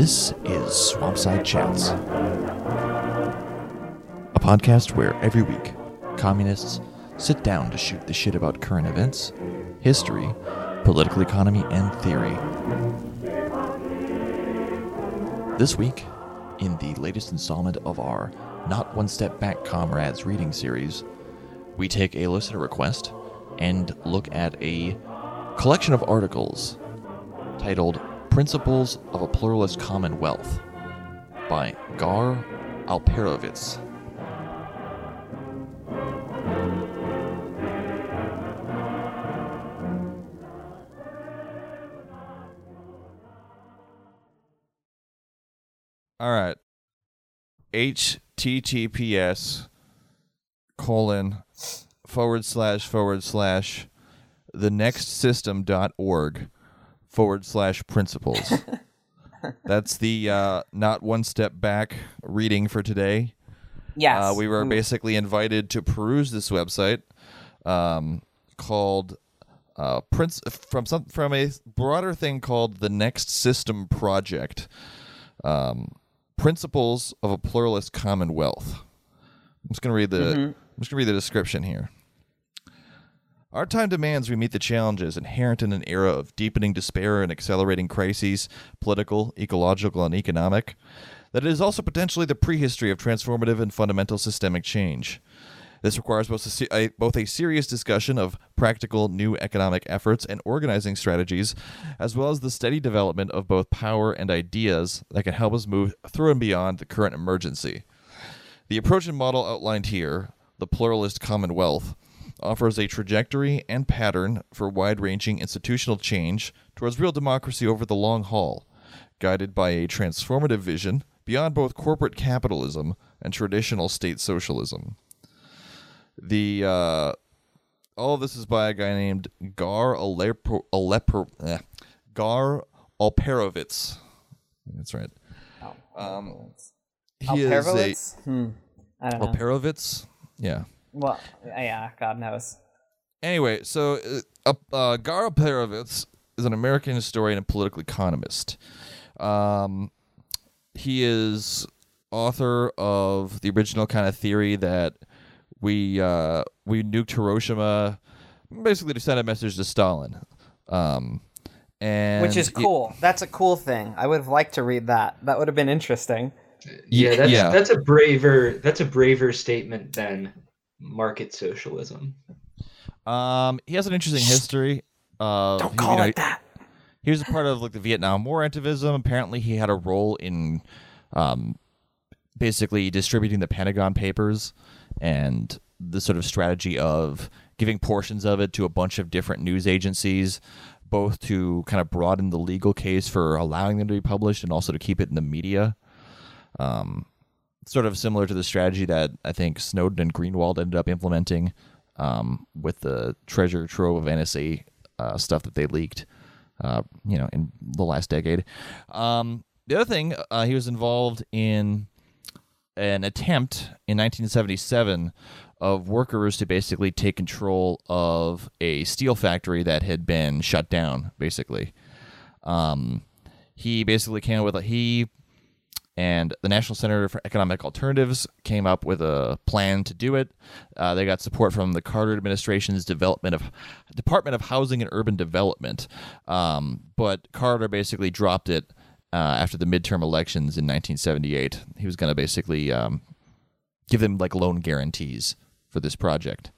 This is Swampside Chats, a podcast where every week communists sit down to shoot the shit about current events, history, political economy, and theory. This week, in the latest installment of our Not One Step Back Comrades reading series, we take a listener request and look at a collection of articles titled Principles of a Pluralist Commonwealth by Gar Alperovitz. All right. HTTPS colon forward slash forward slash the next system.org forward slash principles. That's the uh, not one step back reading for today. Yes. Uh, we were Mm. basically invited to peruse this website um, called uh, Prince from some from a broader thing called the Next System Project. Um, Principles of a Pluralist Commonwealth. I'm just gonna read the I'm just gonna read the description here. Our time demands we meet the challenges inherent in an era of deepening despair and accelerating crises, political, ecological, and economic, that it is also potentially the prehistory of transformative and fundamental systemic change. This requires both a, both a serious discussion of practical new economic efforts and organizing strategies, as well as the steady development of both power and ideas that can help us move through and beyond the current emergency. The approach and model outlined here, the pluralist commonwealth, offers a trajectory and pattern for wide ranging institutional change towards real democracy over the long haul, guided by a transformative vision beyond both corporate capitalism and traditional state socialism. The uh, all of this is by a guy named Gar Alepo, Alepo, eh, Gar Alperovitz. That's right. Um, he is a Hmm. I don't know. Alperovitz. Yeah. Well, yeah, God knows. Anyway, so uh, uh, Gar Alperovitz is an American historian and political economist. Um, he is author of the original kind of theory that we uh, we nuked Hiroshima, basically to send a message to Stalin. Um, and Which is he- cool. That's a cool thing. I would have liked to read that. That would have been interesting. Yeah, that's yeah. that's a braver that's a braver statement than market socialism. Um, he has an interesting history. Of, Don't call you know, it that. he was a part of like the Vietnam War activism. Apparently, he had a role in um, basically distributing the Pentagon Papers and the sort of strategy of giving portions of it to a bunch of different news agencies, both to kind of broaden the legal case for allowing them to be published and also to keep it in the media. Um, sort of similar to the strategy that I think Snowden and Greenwald ended up implementing um, with the treasure trove of NSA uh, stuff that they leaked, uh, you know, in the last decade. Um, the other thing, uh, he was involved in an attempt in 1977 of workers to basically take control of a steel factory that had been shut down, basically. Um, he basically came up with a, he and the National Center for Economic Alternatives came up with a plan to do it. Uh, they got support from the Carter administration's development of Department of Housing and Urban Development, um, but Carter basically dropped it uh, after the midterm elections in 1978. He was going to basically um, give them like loan guarantees for this project.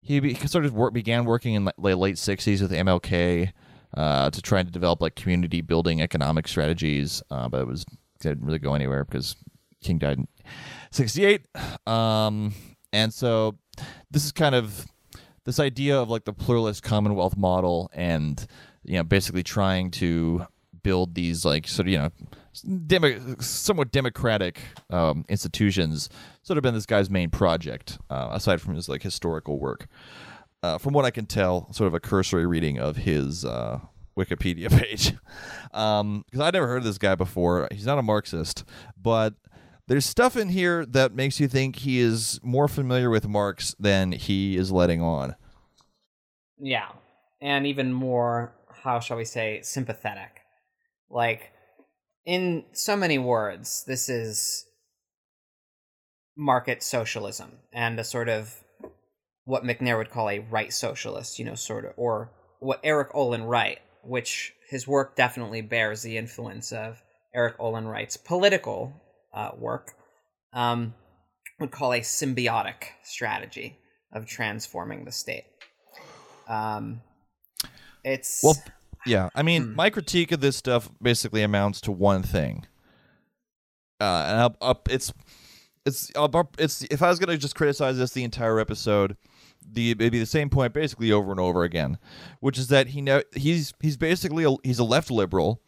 He sort of work, began working in the late 60s with MLK uh, to try to develop like community building economic strategies, uh, but it was didn't really go anywhere because King died in '68. Um, and so this is kind of this idea of like the pluralist commonwealth model, and you know, basically trying to build these like sort of you know demo- somewhat democratic um, institutions sort of been this guy's main project uh, aside from his like historical work uh, from what I can tell, sort of a cursory reading of his uh, Wikipedia page. Um, because I'd never heard of this guy before. He's not a Marxist, but there's stuff in here that makes you think he is more familiar with Marx than he is letting on. Yeah. And even more, how shall we say, sympathetic. Like, in so many words, this is market socialism and a sort of what Macnair would call a right socialist, you know, sort of, or what Erik Olin Wright, which his work definitely bears the influence of Erik Olin Wright's political uh, work, um, would call a symbiotic strategy of transforming the state. Um, it's Well, yeah. I mean, Hmm. my critique of this stuff basically amounts to one thing. Uh, and it's it's I'll, it's if I was gonna just criticize this the entire episode, the it'd the same point basically over and over again, which is that he ne- he's he's basically a, he's a left liberal,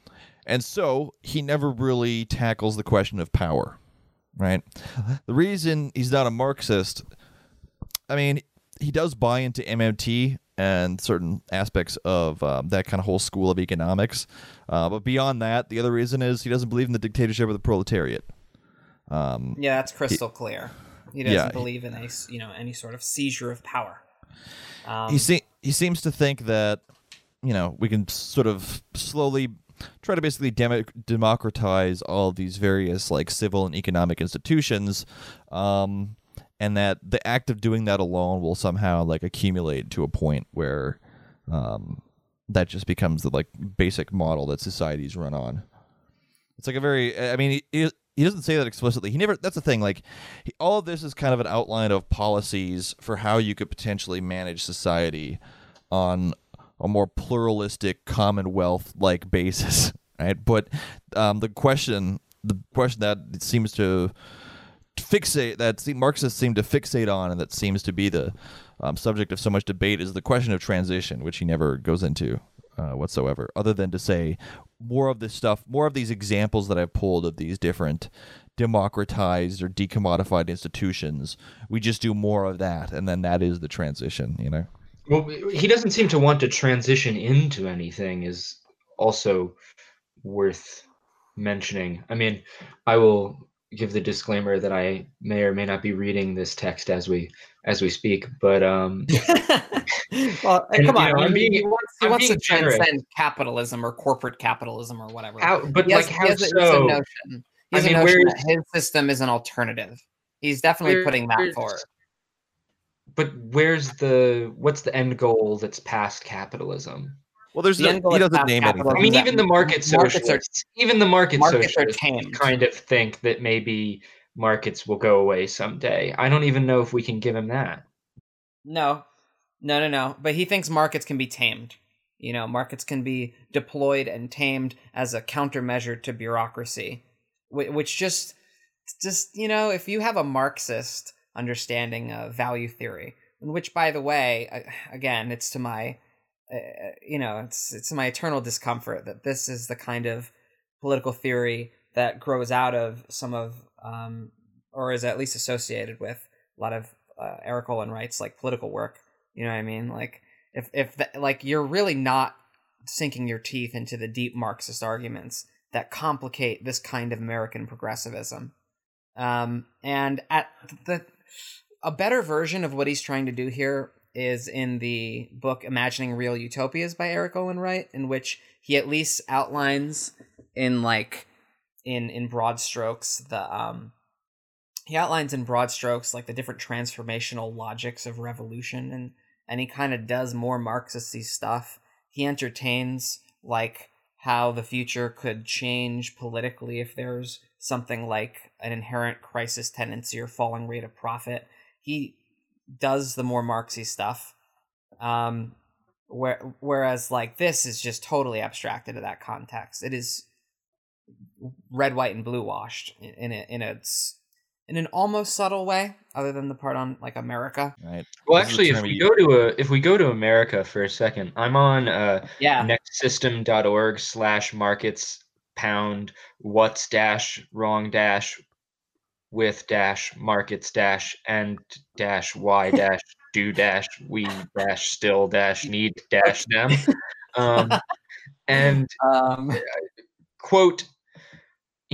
and so he never really tackles the question of power, right? The reason he's not a Marxist, I mean, he does buy into MMT and certain aspects of um, that kind of whole school of economics. Uh, but beyond that, the other reason is he doesn't believe in the dictatorship of the proletariat. Um, yeah, that's crystal clear. He doesn't Yeah, believe in a you know any sort of seizure of power. Um, he se- he seems to think that you know we can sort of slowly try to basically demo- democratize all these various like civil and economic institutions um, and that the act of doing that alone will somehow like accumulate to a point where um, that just becomes the like basic model that societies run on it's like a very i mean he, doesn't say that explicitly. He never that's the thing like he, all of this is kind of an outline of policies for how you could potentially manage society on a more pluralistic commonwealth like basis right? But um, the question the question that seems to fixate that marxists seem to fixate on and that seems to be the um, subject of so much debate is the question of transition which he never goes into uh, whatsoever other than to say more of this stuff more of these examples that i've pulled of these different democratized or decommodified institutions we just do more of that and then that is the transition you know Well, he doesn't seem to want to transition into anything. Is also worth mentioning. I mean, I will give the disclaimer that I may or may not be reading this text as we as we speak, but um, well, And, come you on. know, he- I'm being- he wants, he I'm wants to generous. transcend capitalism or corporate capitalism or whatever. how? But He like, he how has he has a so? notion. He I has a notion that his system is an alternative. He's definitely Where- putting that forward. But where's the what's the end goal that's past capitalism? well there's The no, end goal he doesn't name capitalism. anything I mean, even the market markets are- even the market markets socialists tamed. kind of think that maybe markets will go away someday. I don't even know if we can give him that. No, no, no, no. But he thinks markets can be tamed. You know, markets can be deployed and tamed as a countermeasure to bureaucracy, which just, just you know, if you have a Marxist understanding of value theory, which, by the way, again, it's to my, uh, you know, it's it's my eternal discomfort that this is the kind of political theory that grows out of some of, um, or is at least associated with a lot of uh, Erik Olin Wright's like political work. You know what I mean? Like if if the, like you're really not sinking your teeth into the deep Marxist arguments that complicate this kind of American progressivism. Um, and at the a better version of what he's trying to do here is in the book Imagining Real Utopias by Erik Olin Wright, in which he at least outlines in like in in broad strokes the um he outlines in broad strokes like the different transformational logics of revolution and and he kind of does more marxisty stuff. He entertains like how the future could change politically if there's something like an inherent crisis tendency or falling rate of profit. He does the more marxy stuff um where whereas like this is just totally abstracted to that context. It is red white and blue washed in in a, in a s- in an almost subtle way other than the part on like america. Right. Well, This actually, if we you- go to a if we go to America for a second, I'm on uh, yeah. nextsystem.org slash markets pound what's dash wrong dash with dash markets dash and dash why dash do dash we dash still dash need dash them. Um, and um. quote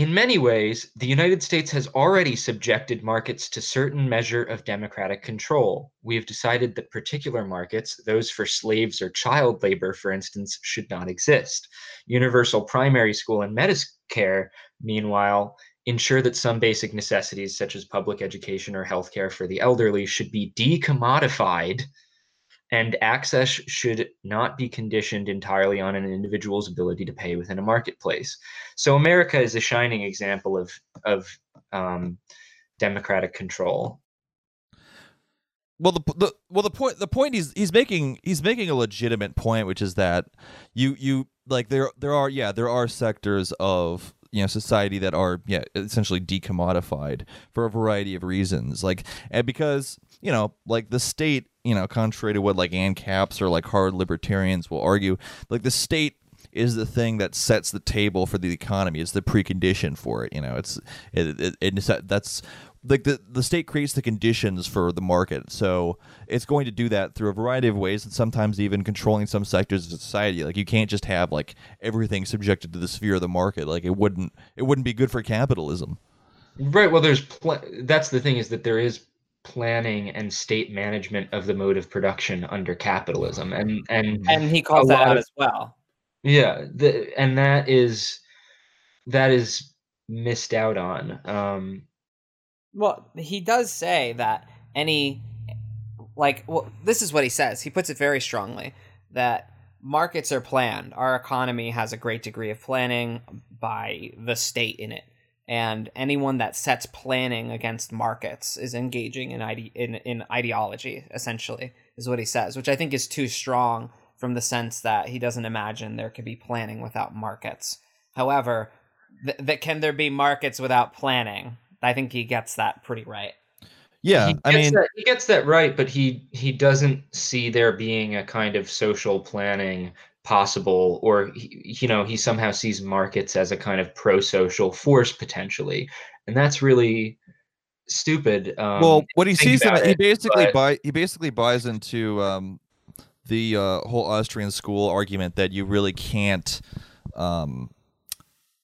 In many ways, the United States has already subjected markets to certain measure of democratic control. We have decided that particular markets, those for slaves or child labor, for instance, should not exist. Universal primary school and Medicare, meanwhile, ensure that some basic necessities, such as public education or healthcare for the elderly, should be decommodified and access should not be conditioned entirely on an individual's ability to pay within a marketplace. So America is a shining example of of um, democratic control. Well, the, the well the point the point he's he's making he's making a legitimate point, which is that you you like there there are yeah there are sectors of you know society that are yeah essentially decommodified for a variety of reasons like and because you know like the state you know contrary to what like ANCAPs or like hard libertarians will argue like the state is the thing that sets the table for the economy. It's the precondition for it. You know, it's it, it, it, that's like the the state creates the conditions for the market. So it's going to do that through a variety of ways, and sometimes even controlling some sectors of society. Like you can't just have like everything subjected to the sphere of the market. Like it wouldn't it wouldn't be good for capitalism. Right. Well, there's pl- that's the thing is that there is planning and state management of the mode of production under capitalism. And and and he calls that out of, as well. Yeah the, and that is that is missed out on um well he does say that any like well this is what he says. He puts it very strongly that markets are planned. Our economy has a great degree of planning by the state in it and anyone that sets planning against markets is engaging in, ide- in, in ideology essentially is what he says which i think is too strong from the sense that he doesn't imagine there could be planning without markets. However th- that can there be markets without planning? I think he gets that pretty right. Yeah i mean that, he gets that right but he he doesn't see there being a kind of social planning possible or you know he somehow sees markets as a kind of pro-social force potentially. And that's really stupid um, well what he sees in, he basically but... buy he basically buys into um, the uh, whole austrian school argument that you really can't um,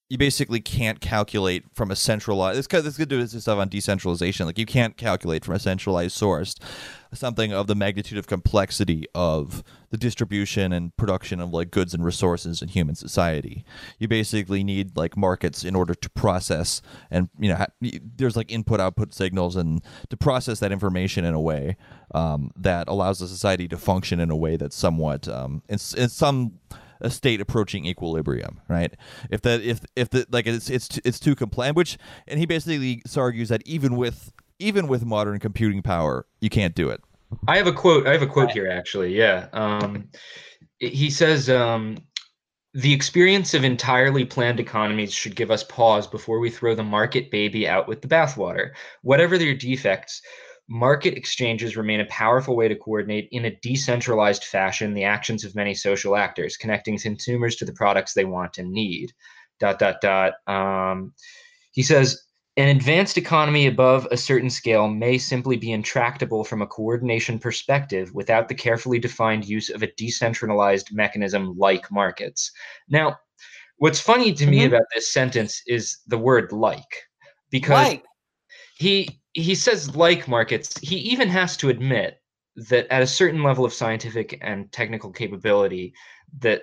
you basically can't calculate from a centralized. This good to do this stuff on decentralization. Like you can't calculate from a centralized source something of the magnitude of complexity of the distribution and production of like goods and resources in human society. You basically need like markets in order to process and you know there's like input output signals and to process that information in a way um, that allows the society to function in a way that's somewhat um, in, in some a state approaching equilibrium, right? If that if if the like it's it's it's too complex, which and he basically argues that even with even with modern computing power, you can't do it. I have a quote. I have a quote here actually. Yeah. Um, he says um, the experience of entirely planned economies should give us pause before we throw the market baby out with the bathwater. Whatever their defects, market exchanges remain a powerful way to coordinate in a decentralized fashion the actions of many social actors, connecting consumers to the products they want and need. Dot dot dot. Um, he says an advanced economy above a certain scale may simply be intractable from a coordination perspective without the carefully defined use of a decentralized mechanism like markets. Now, what's funny to mm-hmm. me about this sentence is the word like, because like. he he says like markets. He even has to admit that at a certain level of scientific and technical capability, that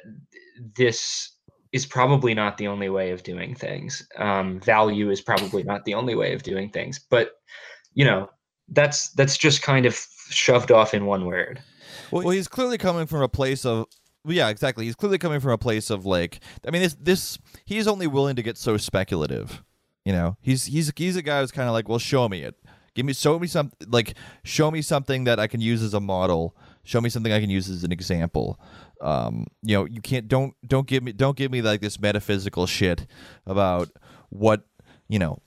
this is probably not the only way of doing things. Um, value is probably not the only way of doing things, but you know that's that's just kind of shoved off in one word. Well, he's clearly coming from a place of yeah, exactly. He's clearly coming from a place of like, I mean, this this he's only willing to get so speculative. You know, he's he's he's a guy who's kind of like, well, show me it. Give me show me some like show me something that I can use as a model. Show me something I can use as an example. Um, you know, you can't don't don't give me don't give me like this metaphysical shit about what you know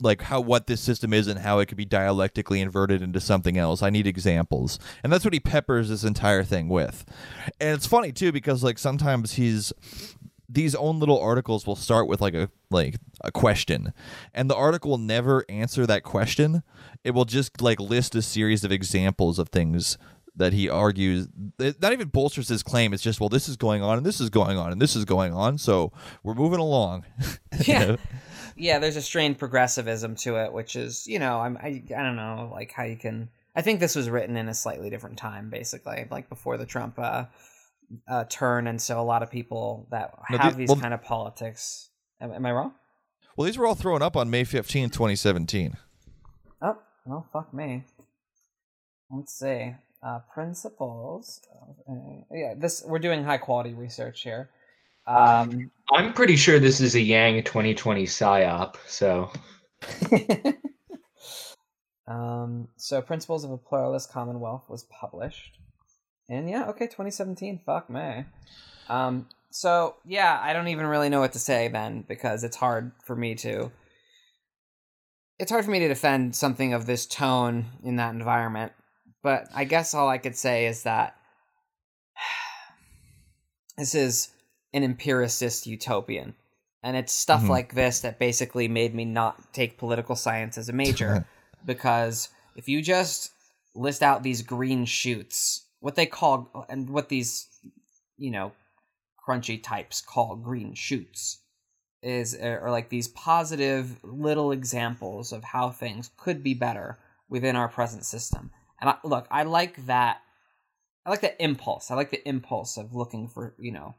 like how what this system is and how it could be dialectically inverted into something else. I need examples. And that's what he peppers this entire thing with. And it's funny too because like sometimes he's these own little articles will start with like a like a question. And the article will never answer that question. It will just like list a series of examples of things that he argues. It not even bolsters his claim. It's just well this is going on and this is going on and this is going on. So we're moving along. Yeah. Yeah, there's a strained progressivism to it, which is you know I'm I I don't know like how you can. I think this was written in a slightly different time, basically, like before the Trump uh, uh, turn, and so a lot of people that No, have the- these well- kind of politics. Am, am I wrong? Well, these were all thrown up on May 15, 2017. Oh, well, fuck me. Let's see. Uh, principles. Of a, yeah, this we're doing high quality research here. Um, I'm pretty sure this is a Yang 2020 psyop. So um, so Principles of a Pluralist Commonwealth was published, and yeah, okay, 2017. Fuck me. Um, so yeah, I don't even really know what to say then because it's hard for me to. It's hard for me to defend something of this tone in that environment, but I guess all I could say is that this is an empiricist utopian, and it's stuff Mhm. like this that basically made me not take political science as a major because if you just list out these green shoots, what they call and what these you know crunchy types call green shoots is uh, or like these positive little examples of how things could be better within our present system. And I, look, I like that. I like that impulse. I like the impulse of looking for you know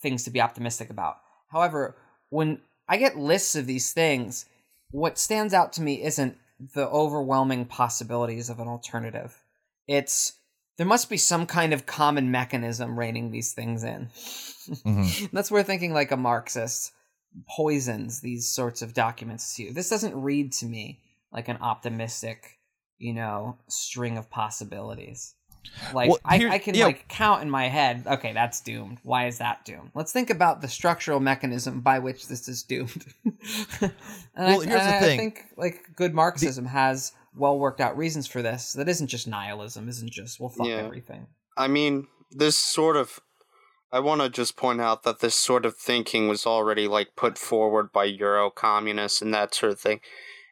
things to be optimistic about. However, when I get lists of these things, what stands out to me isn't the overwhelming possibilities of an alternative. It's there must be some kind of common mechanism reining these things in. Mhm. That's where thinking like a Marxist poisons these sorts of documents to you. This doesn't read to me like an optimistic, you know, string of possibilities. Like Well, I, here- I can yeah. like count in my head. Okay, that's doomed. Why is that doomed? Let's think about the structural mechanism by which this is doomed. and Well, I, here's the I thing. think like good Marxism has well worked out reasons for this. That isn't just nihilism. Isn't just well fuck Yeah. everything. I mean, this sort of. I want to just point out that this sort of thinking was already like put forward by Euro communists and that sort of thing.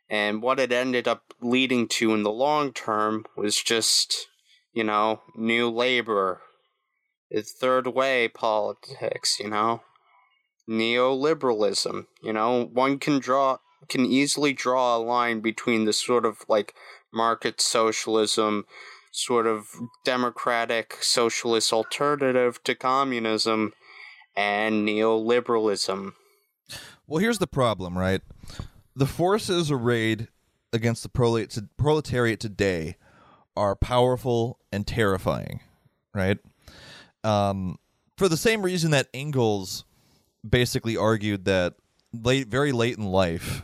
And what it ended up leading to in the long term was just, you know, new labor, it's third way politics, you know, neoliberalism. You know, one can draw can easily draw a line between the sort of like market socialism sort of democratic socialist alternative to communism and neoliberalism. Well, here's the problem, right? The forces arrayed against the proletariat today are powerful and terrifying, right? Um, for the same reason that Engels basically argued that late, very late in life,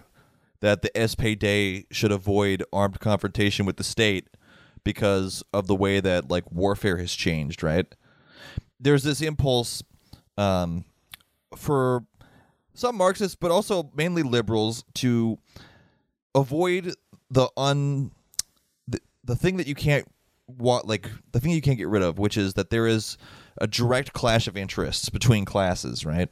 that the SPD should avoid armed confrontation with the state because of the way that like warfare has changed, right? There's this impulse um, for some Marxists, but also mainly liberals, to avoid the un the, the thing that you can't want like the thing you can't get rid of, which is that there is a direct clash of interests between classes, right?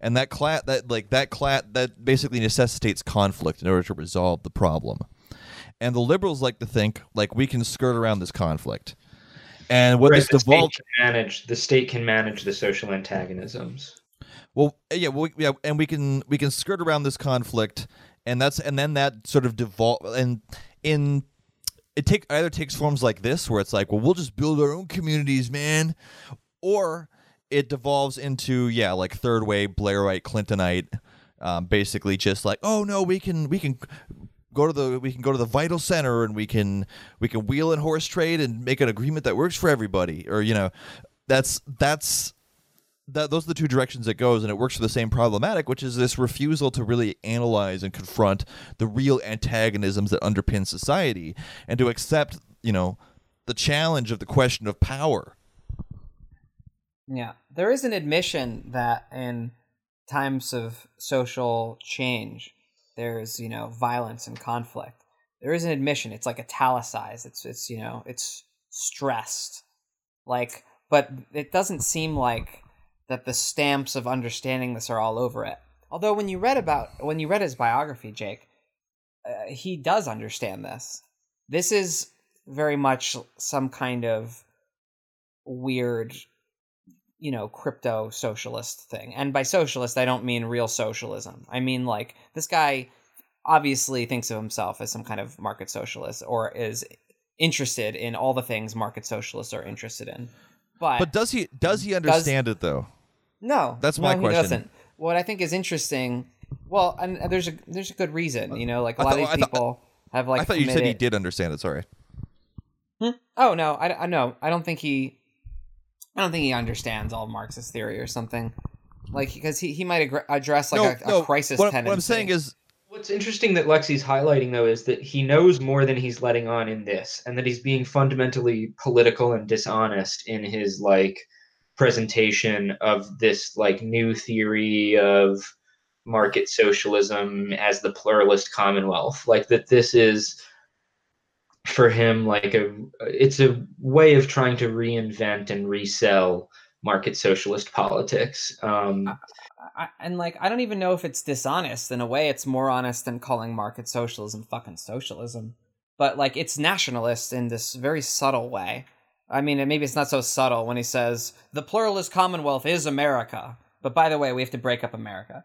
And that class that like that class that basically necessitates conflict in order to resolve the problem. And the liberals like to think like we can skirt around this conflict. And what Right, this the state devolved can manage the state can manage the social antagonisms. Well, yeah, well, yeah, and we can we can skirt around this conflict, and that's and then that sort of devolve and in it take either takes forms like this where it's like, well, we'll just build our own communities, man, or it devolves into yeah, like third way Blairite Clintonite, um, basically just like, oh no, we can we can go to the we can go to the vital center and we can we can wheel and horse trade and make an agreement that works for everybody, or you know, that's that's that those are the two directions it goes, and it works for the same problematic, which is this refusal to really analyze and confront the real antagonisms that underpin society, and to accept, you know, the challenge of the question of power. Yeah, there is an admission that in times of social change, there's you know violence and conflict. There is an admission. It's like italicized. It's it's you know it's stressed, like, but it doesn't seem like that the stamps of understanding this are all over it. Although when you read about when you read his biography, Jake, uh, he does understand this. This is very much some kind of weird you know, crypto socialist thing. And by socialist, I don't mean real socialism. I mean like this guy obviously thinks of himself as some kind of market socialist or is interested in all the things market socialists are interested in. But, But does he does he understand it though? No, That's no, my he question. doesn't. What I think is interesting, well, and there's a there's a good reason, you know, like a lot thought- of I these thought- people have like. I thought you said he did understand it. Sorry. Hmm? Oh no, I, I no, I don't think he. I don't think he understands all Marxist theory or something, like because he, he might agr address like a, a crisis What, tendency. what I'm saying is, What's interesting that Lexi's highlighting though is that he knows more than he's letting on in this, and that he's being fundamentally political and dishonest in his like presentation of this like new theory of market socialism as the pluralist commonwealth. Like that this is for him like a it's a way of trying to reinvent and resell market socialist politics. Um, I, and like I don't even know if it's dishonest. In a way, it's more honest than calling market socialism fucking socialism. But like it's nationalist in this very subtle way. I mean, maybe it's not so subtle when he says the pluralist commonwealth is America. But by the way, we have to break up America.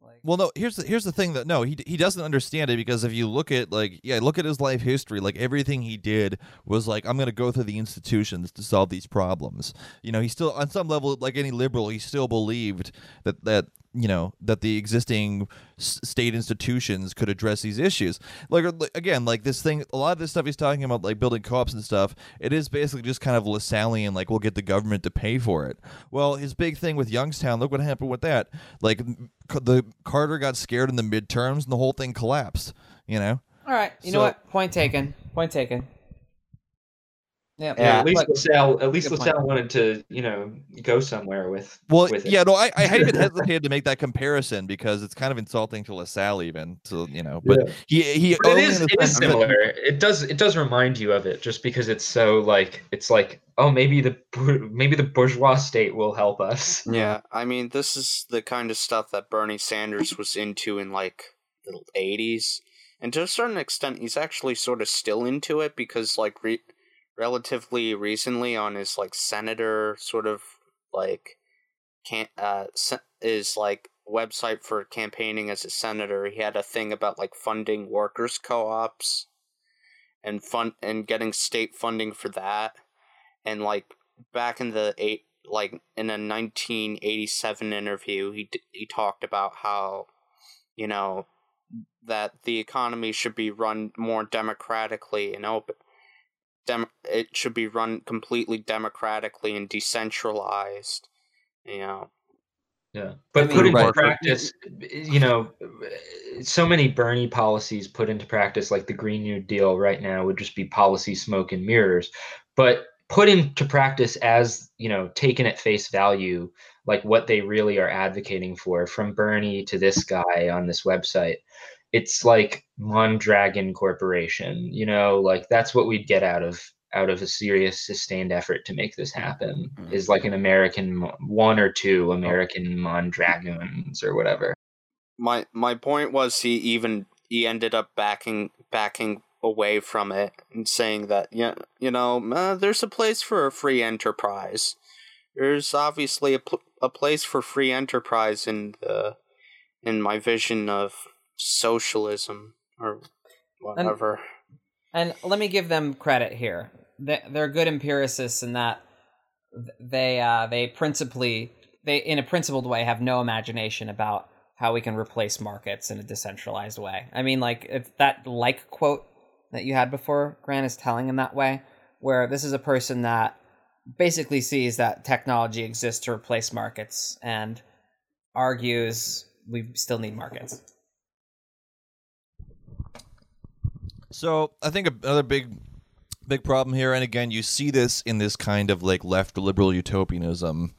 Like, well, no. Here's the here's the thing that no, he he doesn't understand it because if you look at like yeah, look at his life history, like everything he did was like I'm gonna go through the institutions to solve these problems. You know, he still on some level, like any liberal, he still believed that that you know that the existing s- state institutions could address these issues like like, again like this thing a lot of this stuff he's talking about like building co-ops and stuff it is basically just kind of Lassallean like we'll get the government to pay for it well his big thing with youngstown look what happened with that like the carter got scared in the midterms and the whole thing collapsed you know all right, you know what? Point taken. Point taken. Yeah, yeah, at but- least Lassalle, at least Lassalle point. wanted to, you know, go somewhere with. well with it. yeah no i, I had even hesitated to make that comparison because it's kind of insulting to Lassalle even to you know but Yeah. he he But it only is, in the it is sense that- similar. It does it does remind you of it just because it's so like it's like oh maybe the maybe the bourgeois state will help us. Yeah, I mean, this is the kind of stuff that Bernie Sanders was into in like the 80s. And to a certain extent, he's actually sort of still into it because, like, re- relatively recently on his, like, senator sort of, like, can't, uh, is, like, website for campaigning as a senator, he had a thing about, like, funding workers' co ops and fund and getting state funding for that. And, like, back in the eight like in a 1987 interview he he talked about how you know that the economy should be run more democratically and open Dem- it should be run completely democratically and decentralized you know Yeah, but mean, put into right. practice, you know, so many Bernie policies put into practice, like the Green New Deal, right now would just be policy smoke and mirrors. But put into practice as you know, taken at face value, like what they really are advocating for, from Bernie to this guy on this website, it's like Mondragon Corporation. You know, like that's what we'd get out of out of a serious sustained effort to make this happen Mhm. is like an American one or two American Mondragons or whatever. my my point was he even he ended up backing backing away from it and saying that yeah you know uh, there's a place for a free enterprise there's obviously a, pl- a place for free enterprise in the in my vision of socialism or whatever And let me give them credit here. They- They're good empiricists in that they uh, they principally they in a principled way have no imagination about how we can replace markets in a decentralized way. I mean, like if that like quote that you had before, Grant is telling in that way, where this is a person that basically sees that technology exists to replace markets and argues we still need markets. So I think another big, big problem here, and again, you see this in this kind of like left liberal utopianism.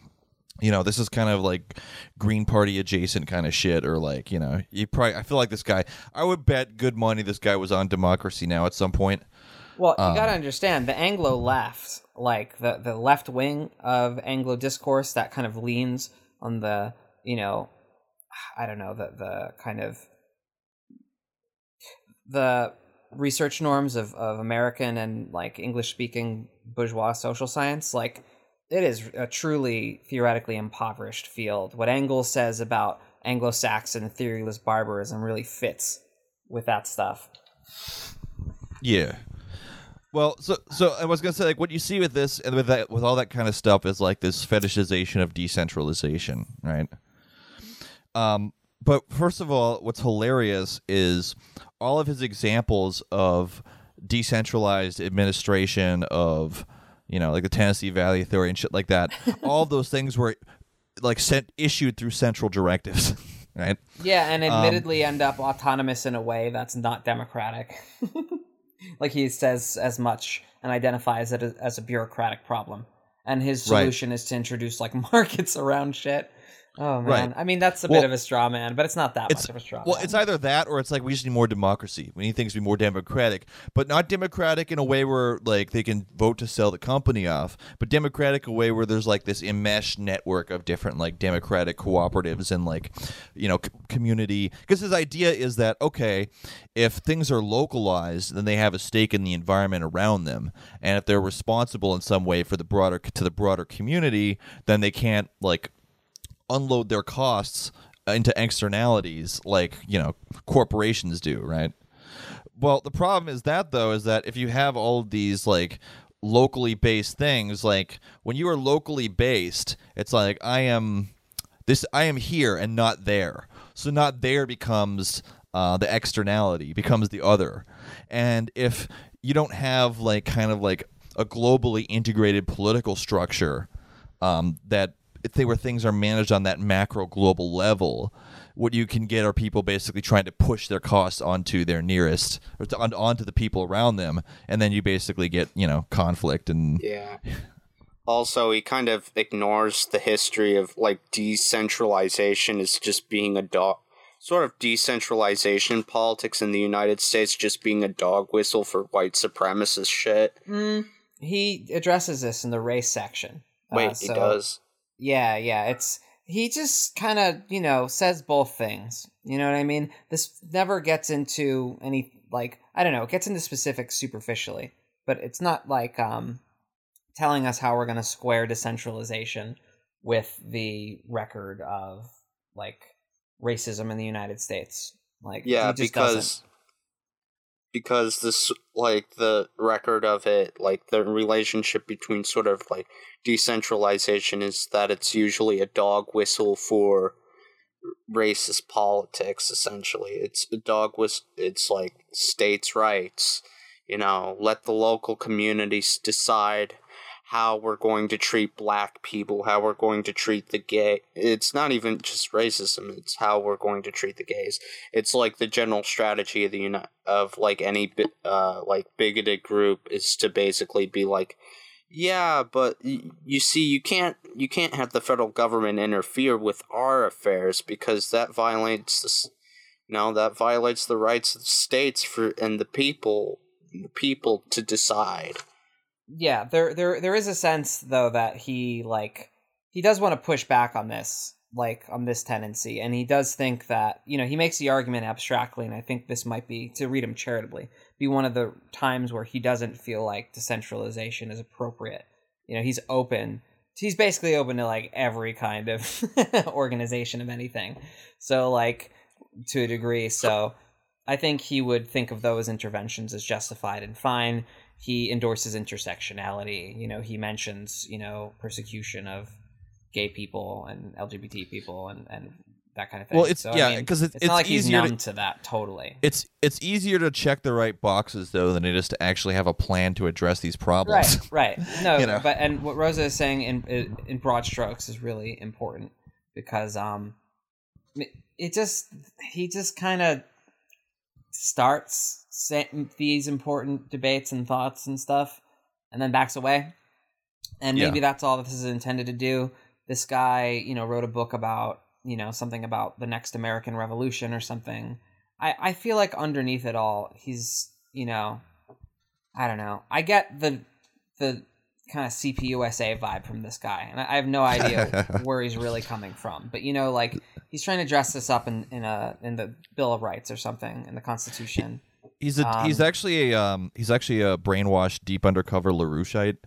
You know, this is kind of like Green Party adjacent kind of shit, or like you know, you probably. I feel like this guy. I would bet good money this guy was on Democracy Now at some point. Well, you Um, got to understand the Anglo left, like the the left wing of Anglo discourse, that kind of leans on the you know, I don't know the the kind of the research norms of of American and like English speaking bourgeois social science. Like it is a truly theoretically impoverished field. What Engels says about Anglo-Saxon theoryless barbarism really fits with that stuff. Yeah. Well, so so I was gonna say like what you see with this and with that with all that kind of stuff is like this fetishization of decentralization, right? Um, but first of all, what's hilarious is all of his examples of decentralized administration of you know like the Tennessee Valley Authority and shit like that. all those things were like sent issued through central directives, right? Yeah, and um, admittedly end up autonomous in a way that's not democratic. like he says as much and identifies it as, a bureaucratic problem. And his Right. solution is to introduce like markets around shit. Oh man, Right. I mean that's a Well, bit of a straw man, but it's not that it's much of a straw man. well man. it's either that or it's like we just need more democracy we need things to be more democratic but not democratic in a way where like they can vote to sell the company off but democratic a way where there's like this enmeshed network of different like democratic cooperatives and like you know c- community because his idea is that okay if things are localized then they have a stake in the environment around them and if they're responsible in some way for the broader to the broader community then they can't like unload their costs into externalities like you know corporations do right? Well the problem is that though is that if you have all of these like locally based things like when you are locally based it's like i am this i am here and not there. So not there becomes uh, the externality becomes the other. And if you don't have like kind of like a globally integrated political structure um, that they were things are managed on that macro global level, what you can get are people basically trying to push their costs onto their nearest or to, on, onto the people around them, and then you basically get you know conflict and Yeah. Also, he kind of ignores the history of like decentralization is just being a dog, sort of decentralization politics in the United States just being a dog whistle for white supremacist shit. Mm, he addresses this in the race section. Uh, Wait, he does. Yeah, yeah. It's he just kind of you know says both things. You know what I mean? This never gets into any like I don't know. It gets into specifics superficially, but it's not like um telling us how we're going to square decentralization with the record of like racism in the United States. Like Yeah, he just because doesn't. Because this like the record of it, like the relationship between sort of like decentralization is that it's usually a dog whistle for racist politics essentially. It's a dog whistle it's like states rights you know let the local communities decide how we're going to treat black people how we're going to treat the gay it's not even just racism it's how we're going to treat the gays. It's like the general strategy of the uni- of like any uh like bigoted group is to basically be like yeah but you see you can't you can't have the federal government interfere with our affairs because that violates you know that violates the rights of the states for and the people the people to decide yeah there there there is a sense though that he like he does want to push back on this like on this tendency and he does think that you know he makes the argument abstractly and i think this might be to read him charitably be one of the times where he doesn't feel like decentralization is appropriate. You know he's open he's basically open to like every kind of organization of anything. So like to a degree so i think he would think of those interventions as justified and fine he endorses intersectionality. You know, he mentions you know persecution of gay people and LGBT people and and that kind of thing. Well, it's- So, I yeah, mean, 'cause it's- it's, not like he's easier to- numb to, that totally. it's it's easier to check the right boxes though than it is to actually have a plan to address these problems. Right, right. No, You know. but and what Rosa is saying in in broad strokes is really important because um, it- just he just kind of starts these important debates and thoughts and stuff, and then backs away. And Yeah. maybe that's all that this is intended to do. This guy, you know, wrote a book about you know something about the next American Revolution or something. I I feel like underneath it all, he's you know, I don't know. I get the the kind of CPUSA vibe from this guy, and I I have no idea where he's really coming from. But you know, like he's trying to dress this up in in a in the Bill of Rights or something in the Constitution. He's a he's Um, actually a um he's actually a brainwashed deep undercover Laroucheite.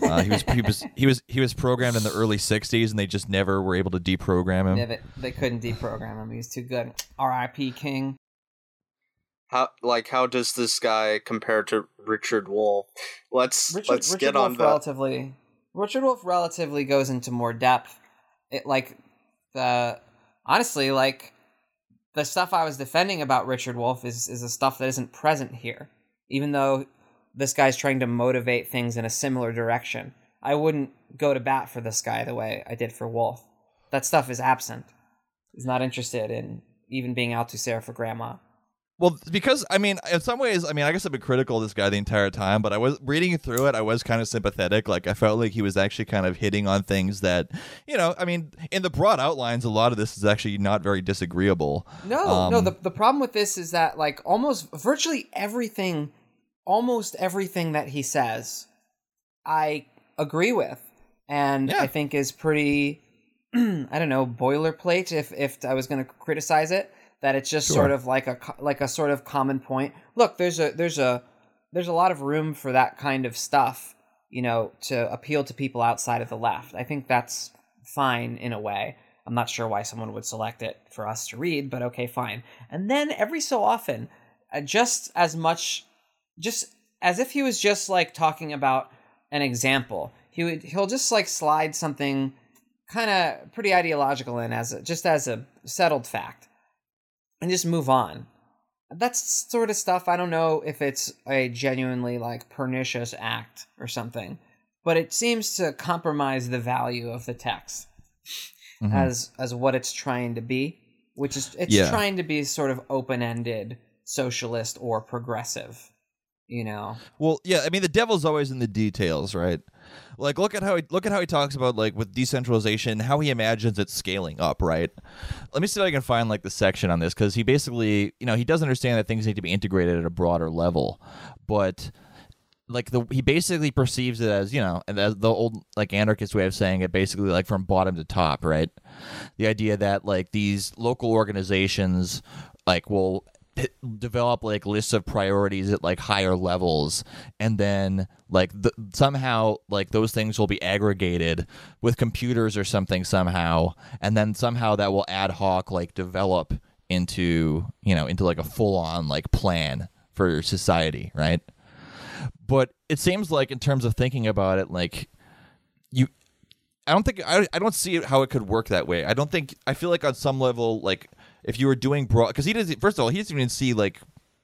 Uh, he was he was he was he was programmed in the early '60s, and they just never were able to deprogram him. Yeah, they, they couldn't deprogram him. He's too good. R.I.P. King. How like how does this guy compare to Richard Wolff? Let's Richard, let's Richard get Wolff on that. relatively. Richard Wolff relatively goes into more depth. It like the honestly like the stuff I was defending about Richard Wolff is is the stuff that isn't present here. Even though this guy's trying to motivate things in a similar direction, I wouldn't go to bat for this guy the way I did for Wolff. That stuff is absent. He's not interested in even being Althusser for grandma. Well, because I mean, in some ways, I mean, I guess I've been critical of this guy the entire time, but I was reading through it. I was kind of sympathetic. Like I felt like he was actually kind of hitting on things that, you know, I mean, in the broad outlines, a lot of this is actually not very disagreeable. No, no. Um, The the problem with this is that like almost virtually everything, almost everything that he says, I agree with, and Yeah. I think is pretty. I don't know boilerplate. If if I was going to criticize it, that it's just Sure. sort of like a like a sort of common point. Look, there's a there's a there's a lot of room for that kind of stuff, you know, to appeal to people outside of the left. I think that's fine in a way. I'm not sure why someone would select it for us to read, but okay, fine. And then every so often, uh, just as much, just as if he was just like talking about an example, he would he'll just like slide something kind of pretty ideological in as a, just as a settled fact, and just move on. That's sort of stuff. I don't know if it's a genuinely like pernicious act or something, but it seems to compromise the value of the text Mhm. as as what it's trying to be, which is it's Yeah. trying to be sort of open-ended socialist or progressive, you know. Well, yeah, I mean the devil's always in the details, right? Like look at how he look at how he talks about like with decentralization, how he imagines it scaling up, right? Let me see if I can find like the section on this because he basically, you know, he does understand that things need to be integrated at a broader level, but like the he basically perceives it as you know as the old like anarchist way of saying it basically like from bottom to top right the idea that like these local organizations like will p- develop like lists of priorities at like higher levels and then like the, somehow like those things will be aggregated with computers or something somehow and then somehow that will ad hoc like develop into you know into like a full on like plan for society right? But it seems like in terms of thinking about it like you i don't think i, I don't see how it could work that way. I don't think i feel like on some level like if you were doing broad because he doesn't first of all he doesn't even see like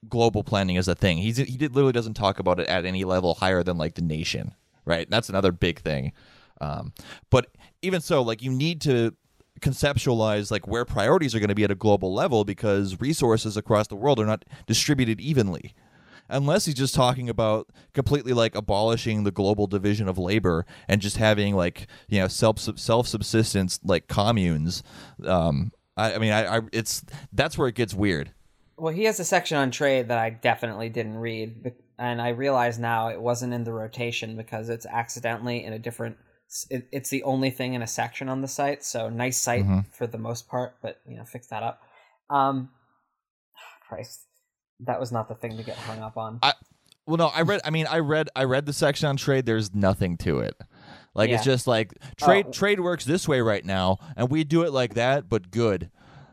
global planning as a thing. He's he did, literally doesn't talk about it at any level higher than like the nation right? That's another big thing. Um, but even so like you need to conceptualize like where priorities are going to be at a global level because resources across the world are not distributed evenly. Unless he's just talking about completely like abolishing the global division of labor and just having like you know self self subsistence like communes. Um, I, I mean, I, I it's that's where it gets weird. Well, he has a section on trade that I definitely didn't read, and I realize now it wasn't in the rotation because it's accidentally in a different. It, it's the only thing in a section on the site, so nice site Mhm. for the most part, but you know, fix that up. Um, Christ, that was not the thing to get hung up on. I, well, no, I read. I mean, I read. I read the section on trade. There's nothing to it. Like it's just like trade. Oh. Trade works this way right now, and we do it like that, but good.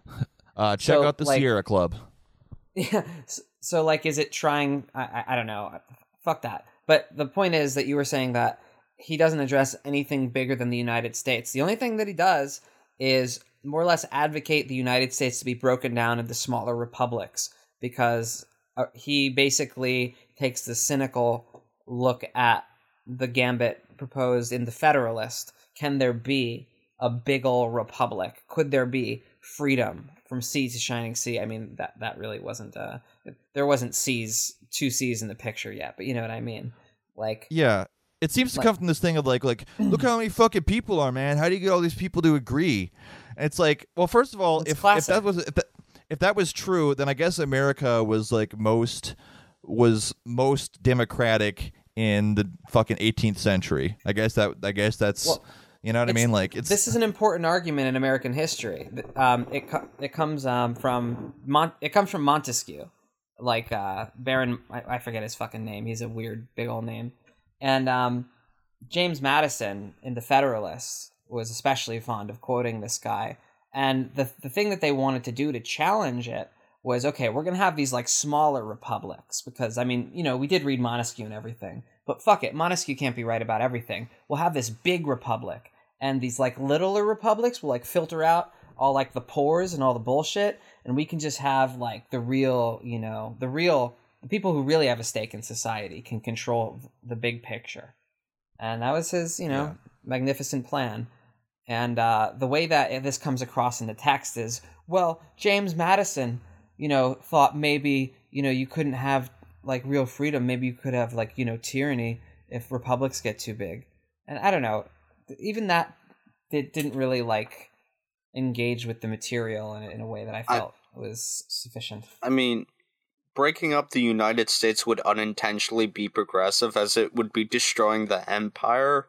Uh, check So, out the like- Sierra Club. Yeah. So, so, like, is it trying? I, I, I don't know. Fuck that. But the point is that you were saying that he doesn't address anything bigger than the United States. The only thing that he does is more or less advocate the United States to be broken down into smaller republics because uh, he basically takes the cynical look at the gambit proposed in the Federalist. Can there be a big ol' republic? Could there be freedom from sea to shining sea? I mean, that that really wasn't. Uh, there wasn't seas, two seas in the picture yet, but you know what I mean. Like, Yeah. It seems to Like- come from this thing of like, like, look how many fucking people are, man. How do you get all these people to agree? And it's like, well, first of all, if, if that was if that, if that was true, then I guess America was like most was most democratic in the fucking 18th century. I guess that I guess that's Well, you know what I mean. Like it's this is an important argument in American history. Um, it co- it comes um, from Mon- it comes from Montesquieu. like uh, Baron. I, I forget his fucking name. He's a weird big old name, and um, James Madison in the Federalists was especially fond of quoting this guy. And the the thing that they wanted to do to challenge it was okay, we're gonna have these like smaller republics because I mean, you know, we did read Montesquieu and everything, but fuck it, Montesquieu can't be right about everything. We'll have this big republic, and these like littler republics will like filter out all like the pores and all the bullshit, and we can just have like the real, you know, the real the people who really have a stake in society can control the big picture. And that was his, you know, Yeah. magnificent plan. And uh, the way that this comes across in the text is, well, James Madison, you know, thought maybe, you know, you couldn't have like real freedom. Maybe you could have like, you know, tyranny if republics get too big. And I don't know, even that it didn't really like engage with the material in, in a way that I I- felt was sufficient. I mean, breaking up the United States would unintentionally be progressive as it would be destroying the empire.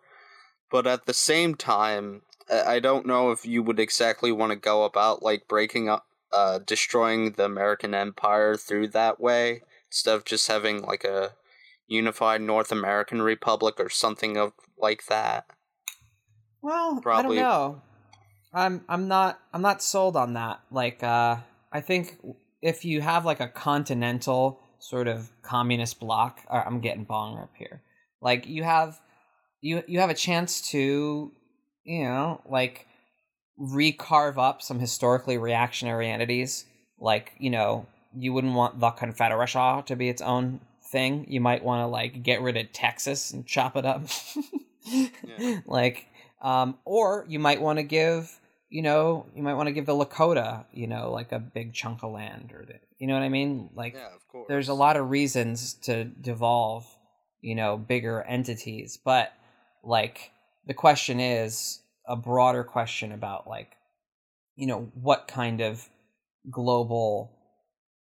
But at the same time, I I don't know if you would exactly want to go about like breaking up, uh, destroying the American empire through that way instead of just having like a unified North American republic or something of like that. Well, Probably- I don't know. I'm I'm not I'm not sold on that. Like uh I think if you have like a continental sort of communist bloc, or I'm getting bong up here. Like you have you you have a chance to you know, like recarve up some historically reactionary entities. Like, you know, you wouldn't want the Confederation to be its own thing. You might want to like get rid of Texas and chop it up. Like um or you might want to give you know, you might want to give the Lakota, you know, like a big chunk of land or the, you know what I mean? Like Yeah, of course. there's a lot of reasons to devolve, you know, bigger entities, but like the question is a broader question about like you know, what kind of global,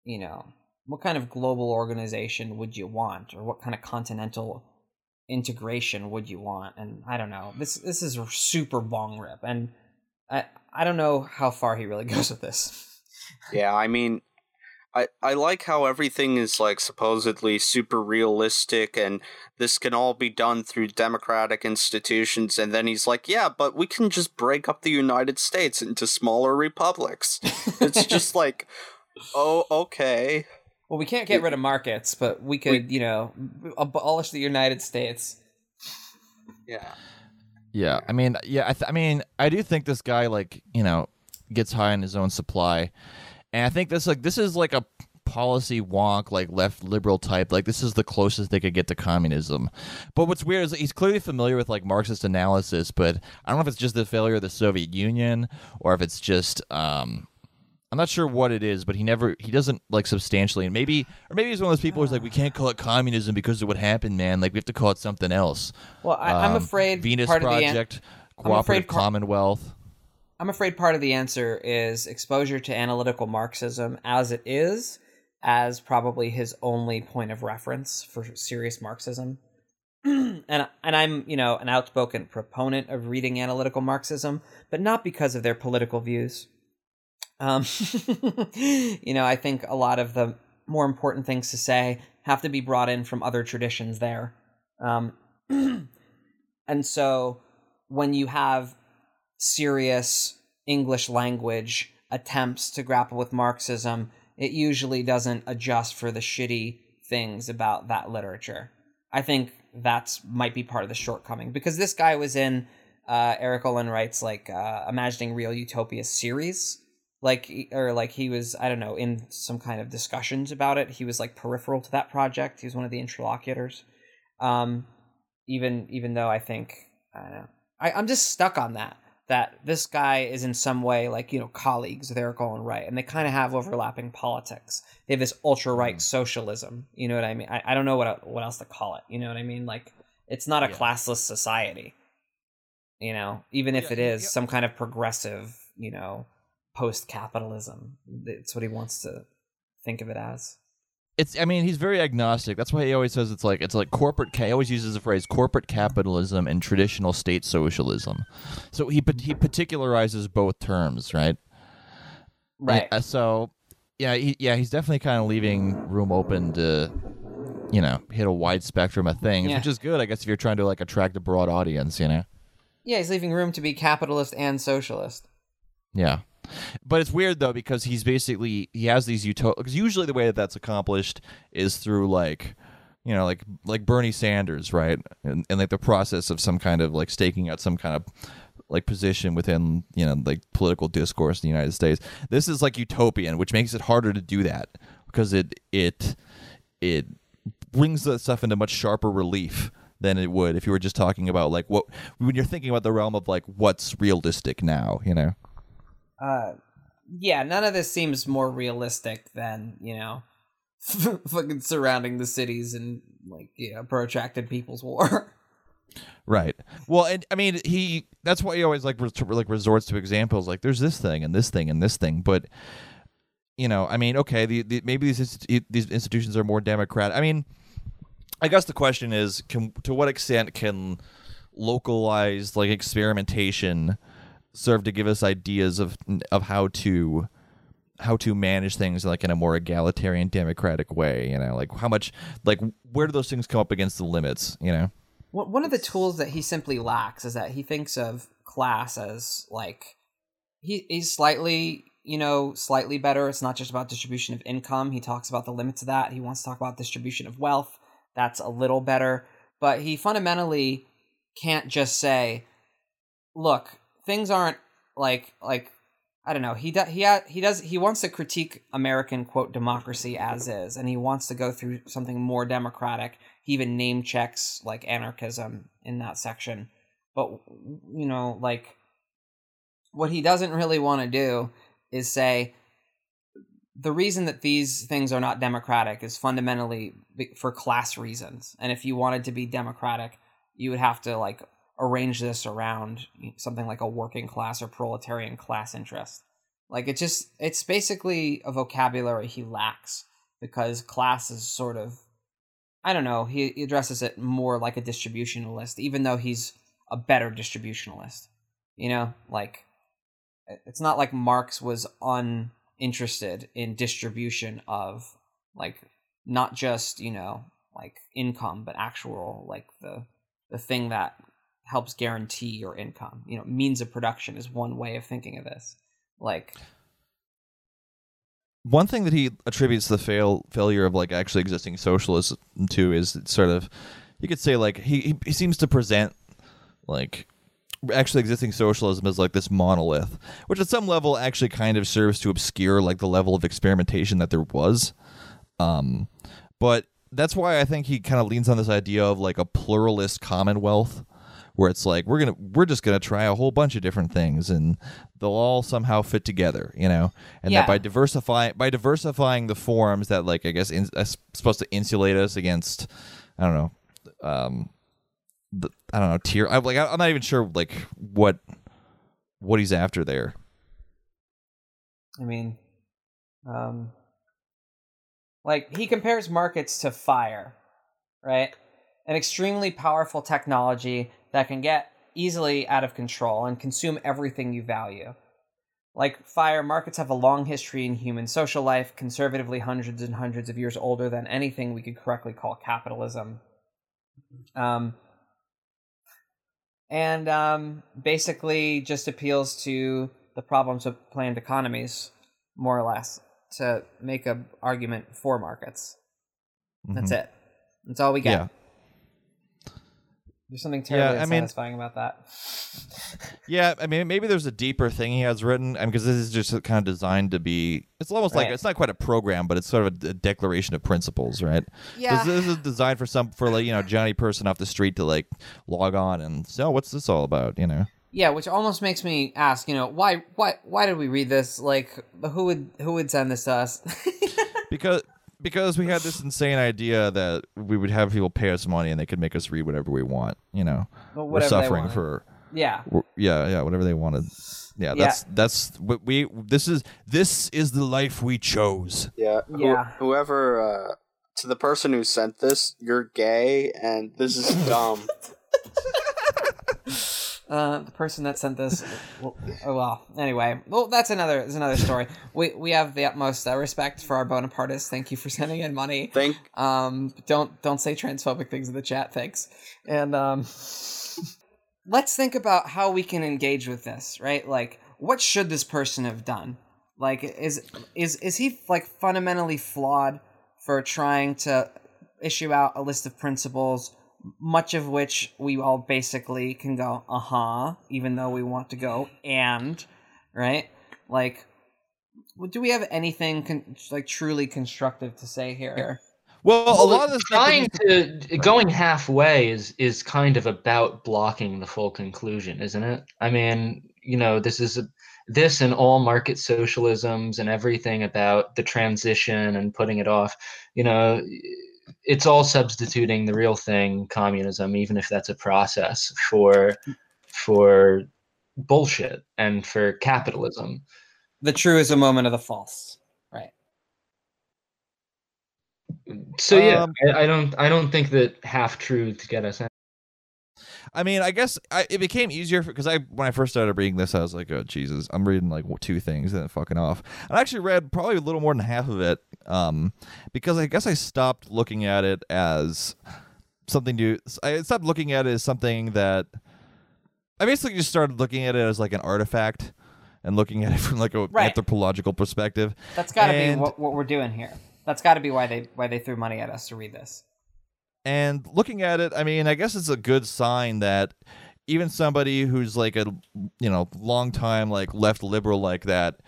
you know, what kind of global organization would you want or what kind of continental integration would you want? And I don't know. This this is super bong rip and I I don't know how far he really goes with this. Yeah, I mean, I I like how everything is like supposedly super realistic, and this can all be done through democratic institutions. And then he's like, "Yeah, but we can just break up the United States into smaller republics." It's just like, oh, okay. Well, we can't get rid of markets, but we could, you know, abolish the United States. Yeah, Yeah, I mean, yeah, I, th- I mean, I do think this guy like you know gets high on his own supply, and I think this like this is like a policy wonk like left liberal type like this is the closest they could get to communism but what's weird is he's clearly familiar with like marxist analysis but i don't know if it's just the failure of the soviet union or if it's just um I'm not sure what it is, but he never he doesn't like substantially and maybe or maybe he's one of those people who's like we can't call it communism because of what happened, man. Like we have to call it something else. Well, I, I'm Um, afraid Venus part of the an- Project, I'm Cooperative Commonwealth. I'm afraid part of the answer is exposure to analytical Marxism as it is, as probably his only point of reference for serious Marxism. and and I'm, you know, an outspoken proponent of reading analytical Marxism, but not because of their political views. Um, you know, I think a lot of the more important things to say have to be brought in from other traditions there. Um, and so when you have serious English language attempts to grapple with Marxism, it usually doesn't adjust for the shitty things about that literature. I think that's might be part of the shortcoming because this guy was in uh, Erik Olin Wright's like uh, Imagining Real Utopia series, like or like he was I don't know in some kind of discussions about it. He was like peripheral to that project. He was one of the interlocutors. Um, even even though I think I don't know, I, I'm just stuck on that. That this guy is in some way like you know colleagues they're going right and they kind of have overlapping politics. They have this ultra right hmm. socialism. You know what I mean? I, I don't know what what else to call it. You know what I mean? Like it's not a Yeah. classless society. You know, even if Yeah, it is yeah. some kind of progressive, you know, post capitalism. It's what he wants to think of it as. It's I mean he's very agnostic. That's why he always says it's like it's like corporate. He always uses the phrase corporate capitalism and traditional state socialism. So he he particularizes both terms, right? Right. Uh, so yeah, he, yeah, he's definitely kind of leaving room open to, you know, hit a wide spectrum of things, Yeah. which is good, I guess, if you're trying to like attract a broad audience, you know. Yeah, he's leaving room to be capitalist and socialist. Yeah. But it's weird though because he's basically he has these utopia because usually the way that that's accomplished is through like you know like like Bernie Sanders right and, and like the process of some kind of like staking out some kind of like position within you know like political discourse in the United States. This is like utopian, which makes it harder to do that because it it it brings that stuff into much sharper relief than it would if you were just talking about like what when you're thinking about the realm of like what's realistic now, you know. Uh, yeah, none of this seems more realistic than you know, fucking surrounding the cities and like you know, protracted people's war. Right. Well, and I mean, he. That's why he always like like resorts to examples like there's this thing and this thing and this thing, but you know, I mean, okay, the, the maybe these these institutions are more democratic. I mean, I guess the question is, can to what extent can localized like experimentation serve to give us ideas of of how to how to manage things like in a more egalitarian democratic way you know like how much like where do those things come up against the limits you know One one of the tools that he simply lacks is that he thinks of class as like he he's slightly you know slightly better. It's not just about distribution of income. He talks about the limits of that. He wants to talk about distribution of wealth. That's a little better, but he fundamentally can't just say, "Look, things aren't like like." I don't know. He does. He ha- he does. He wants to critique American quote democracy as is, and he wants to go through something more democratic. He even name checks like anarchism in that section. But you know, like what he doesn't really want to do is say the reason that these things are not democratic is fundamentally for class reasons. And if you wanted to be democratic, you would have to like arrange this around something like a working class or proletarian class interest. Like it just it's basically a vocabulary he lacks because class is sort of I don't know, he, he addresses it more like a distributionalist, even though he's a better distributionalist. You know, like it's not like Marx was uninterested in distribution of like not just, you know, like income, but actual like the the thing that helps guarantee your income. You know, means of production is one way of thinking of this. Like one thing that he attributes the fail failure of like actually existing socialism to is sort of you could say like he he, seems to present like actually existing socialism as like this monolith which at some level actually kind of serves to obscure like the level of experimentation that there was um but that's why i think he kind of leans on this idea of like a pluralist commonwealth where it's like we're gonna we're just gonna try a whole bunch of different things and they'll all somehow fit together you know and Yeah. that by diversifying by diversifying the forms that like i guess in, uh, supposed to insulate us against i don't know um the, i don't know tier i'm like i'm not even sure like what what he's after there I mean, um, like he compares markets to fire, right? An extremely powerful technology that can get easily out of control and consume everything you value. Like fire, markets have a long history in human social life, conservatively hundreds and hundreds of years older than anything we could correctly call capitalism. Um, and um, basically just appeals to the problems of planned economies, more or less, to make an argument for markets. That's it. That's all we get. Mm-hmm. yeah There's something terribly I mean- satisfying about that. Yeah, I mean, maybe there's a deeper thing he has written. I mean, because this is just kind of designed to be. It's almost like it's not quite a program, but it's sort of a, a declaration of principles, right? Yeah. This, this is designed for some for like you know Johnny person off the street to like log on and say, oh, what's this all about? You know. Yeah, which almost makes me ask, you know, why, why, why did we read this? Like, who would, who would send this to us? because because we had this insane idea that we would have people pay us money and they could make us read whatever we want. You know, Well, we're suffering for yeah, yeah yeah whatever they wanted. Yeah, Yeah. that's that's what we. This is this is the life we chose. Yeah. who- Yeah. whoever, uh, to the person who sent this, you're gay and this is dumb. Uh, the person that sent this, well, oh well. Anyway, well, that's another that's another story. We we have the utmost uh, respect for our Bonapartists. Thank you for sending in money. Thank Um, don't don't say transphobic things in the chat. Thanks. And um, let's think about how we can engage with this. Right? Like, what should this person have done? Like, is is is he like fundamentally flawed for trying to issue out a list of principles? Much of which we all basically can go, uh huh, even though we want to go and, right? Like, do we have anything con- like truly constructive to say here? Well, a lot of this trying he's- to going halfway is is kind of about blocking the full conclusion, isn't it? I mean, you know, this is a, this and all market socialisms and everything about the transition and putting it off. You know, it's all substituting the real thing, communism, even if that's a process for for bullshit and for capitalism. The true is a moment of the false, right? So yeah, Um, I, I don't I don't think that half truths get us I mean, I guess I, it became easier because I when I first started reading this, I was like, "Oh Jesus!" I'm reading like two things and then fucking off. And I actually read probably a little more than half of it um, because I guess I stopped looking at it as something to. I stopped looking at it as something that I basically just started looking at it as like an artifact and looking at it from like a Right. anthropological perspective. That's got to be what, what we're doing here. That's got to be why they why they threw money at us to read this. And looking at it, I mean, I guess it's a good sign that even somebody who's like a you know long time like left liberal like that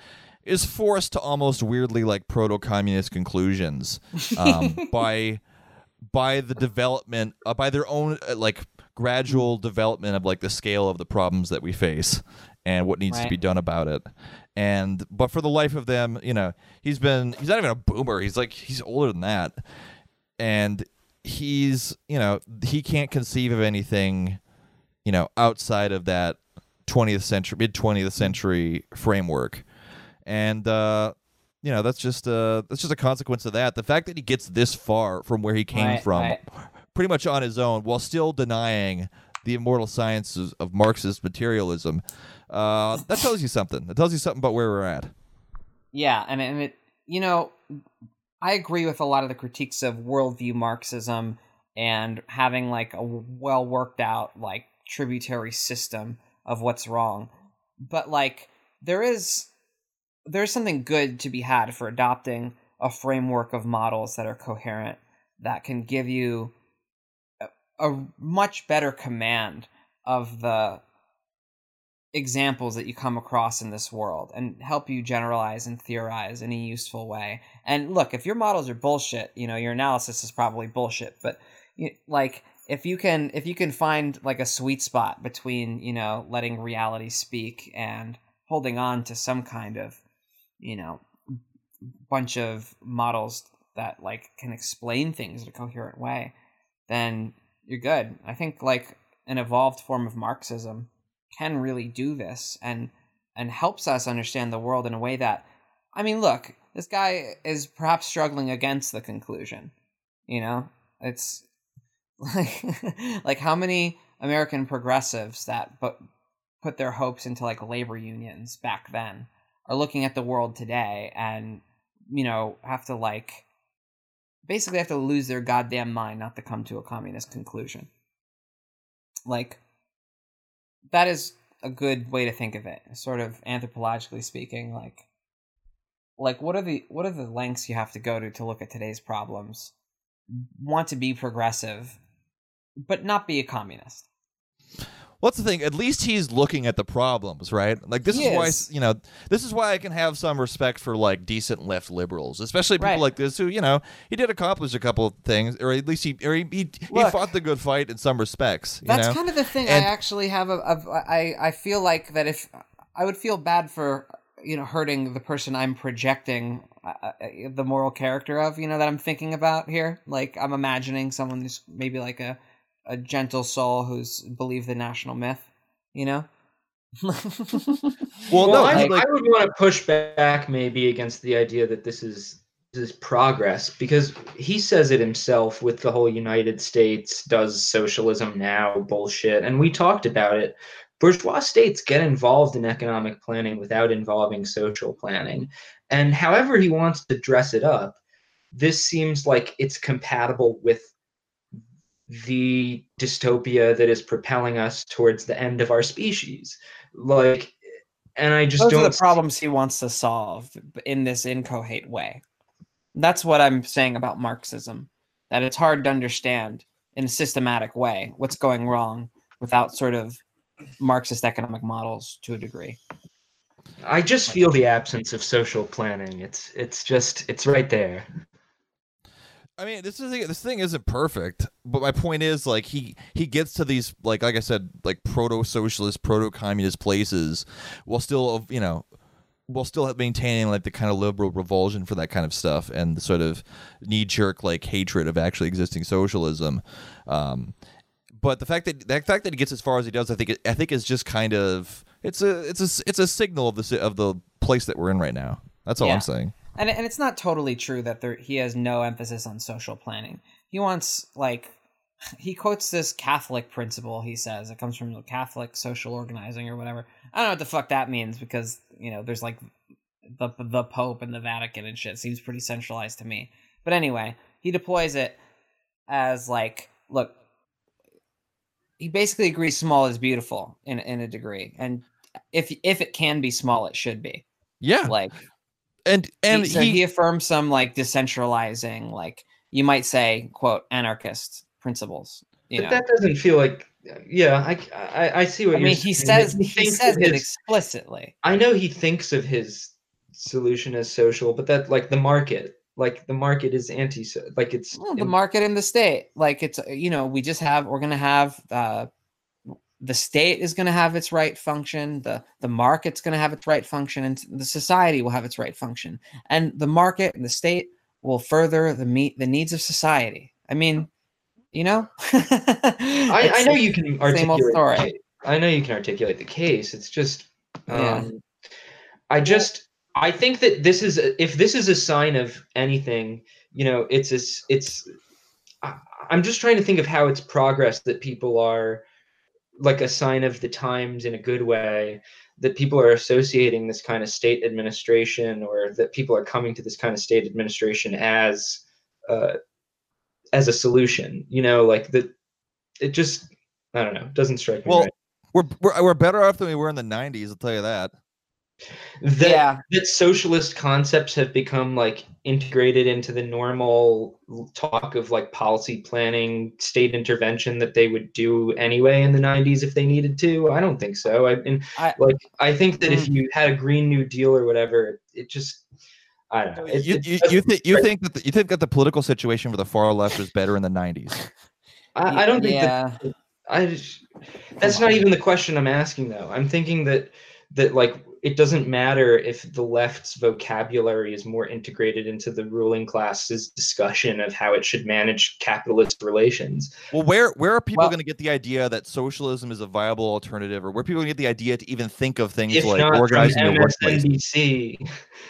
is forced to almost weirdly like proto communist conclusions um, by by the development uh, by their own uh, like gradual development of like the scale of the problems that we face and what needs to be done about it. And but for the life of them you know he's been he's not even a boomer. He's like he's older than that. And he's you know he can't conceive of anything you know outside of that 20th century mid 20th century framework. And uh you know that's just uh that's just a consequence of that. The fact that he gets this far from where he came Right, from right. pretty much on his own while still denying the immortal sciences of marxist materialism uh that tells you something. That tells you something about where we're at. Yeah, and and it you know, I agree with a lot of the critiques of worldview Marxism and having like a well worked out like tributary system of what's wrong. But like there is there's something good to be had for adopting a framework of models that are coherent that can give you a, a much better command of the examples that you come across in this world and help you generalize and theorize in a useful way. And look, if your models are bullshit, you know, your analysis is probably bullshit, but you, like if you can if you can find like a sweet spot between, you know, letting reality speak and holding on to some kind of, you know, bunch of models that like can explain things in a coherent way, then you're good. I think like an evolved form of Marxism can really do this and and helps us understand the world in a way that I mean, look, this guy is perhaps struggling against the conclusion. You know, it's like like how many American progressives that but put their hopes into like labor unions back then are looking at the world today and you know have to like basically have to lose their goddamn mind not to come to a communist conclusion. Like that is a good way to think of it sort of anthropologically speaking like like what are the what are the lengths you have to go to to look at today's problems? Want to be progressive but not be a communist What's the thing? At least he's looking at the problems, right? Like this He is why is. you know this is why I can have some respect for like decent left liberals, especially people Right. like this who you know he did accomplish a couple of things, or at least he or he he, he fought the good fight in some respects. You That's know? kind of the thing. And- I actually have a, a. I I feel like that if I would feel bad for you know hurting the person I'm projecting uh, uh, the moral character of you know that I'm thinking about here. Like I'm imagining someone who's maybe like a a gentle soul who's believed the national myth. You know. well, Well, no, I, I, like, I would want to push back maybe against the idea that this is this is progress because he says it himself with the whole United States does socialism now bullshit, and we talked about it bourgeois states get involved in economic planning without involving social planning. And however he wants to dress it up, this seems like it's compatible with the dystopia that is propelling us towards the end of our species. Like, and I just Those don't are the problems he wants to solve in this incoherent way. That's what I'm saying about Marxism. That it's hard to understand in a systematic way what's going wrong without sort of Marxist economic models to a degree. I just feel the absence of social planning. It's it's just it's right there. I mean, this is this thing isn't perfect, but my point is like he he gets to these like like I said like proto socialist, proto communist places while still you know while still maintaining like the kind of liberal revulsion for that kind of stuff and the sort of knee jerk like hatred of actually existing socialism. Um, but the fact that the fact that he gets as far as he does, I think I think is just kind of it's a it's a it's a signal of the of the place that we're in right now. That's all Yeah. I'm saying. And and it's not totally true that there he has no emphasis on social planning. He wants like he quotes this Catholic principle. He says it comes from the Catholic social organizing or whatever. I don't know what the fuck that means because you know there's like the the Pope and the Vatican and shit. Seems pretty centralized to me. But anyway, he deploys it as like, look, he basically agrees small is beautiful in in a degree, and if if it can be small, it should be. Yeah, Like and and he, so he, affirms some like decentralizing, like you might say, quote, anarchist principles. You But know, that doesn't feel like yeah, I, I, I see what I you're mean, he says he thinks says of it his- explicitly. I know he thinks of his solution as social, but that like the market, like the market is anti like it's Well, the market and the state, like it's uh, you know, we just have we're gonna have uh, the state is gonna have its right function, the the market's gonna have its right function, and the society will have its right function, and the market and the state will further the meet the needs of society. I mean, you know, I, I know you can articulate. I know you can articulate the case. It's just, Yeah. um, I just, I think that this is, a, if this is a sign of anything, you know, it's a, s- it's. I, I'm just trying to think of how it's progress that people are, like a sign of the times in a good way. That people are associating this kind of state administration, or that people are coming to this kind of state administration as, uh, as a solution. You know, like that. It just, I don't know, doesn't strike me Well, right. we're, we're we're better off than we were in the '90s. I'll tell you that. That, yeah, that socialist concepts have become like integrated into the normal talk of like policy planning state intervention that they would do anyway in the 90s if they needed to i don't think so i mean I- like i think that if Mm. you had a green new deal or whatever it just i don't know it, you you, you, think you think that the, you think that the political situation for the far left was better in the '90s? I, I don't think that. I just, that's not even the question I'm asking though. I'm thinking that that like it doesn't matter if the left's vocabulary is more integrated into the ruling class's discussion of how it should manage capitalist relations. Well, where where are people Well- going to get the idea that socialism is a viable alternative, or where people going get the idea to even think of things If like not from organizing your workplace? MSNBC.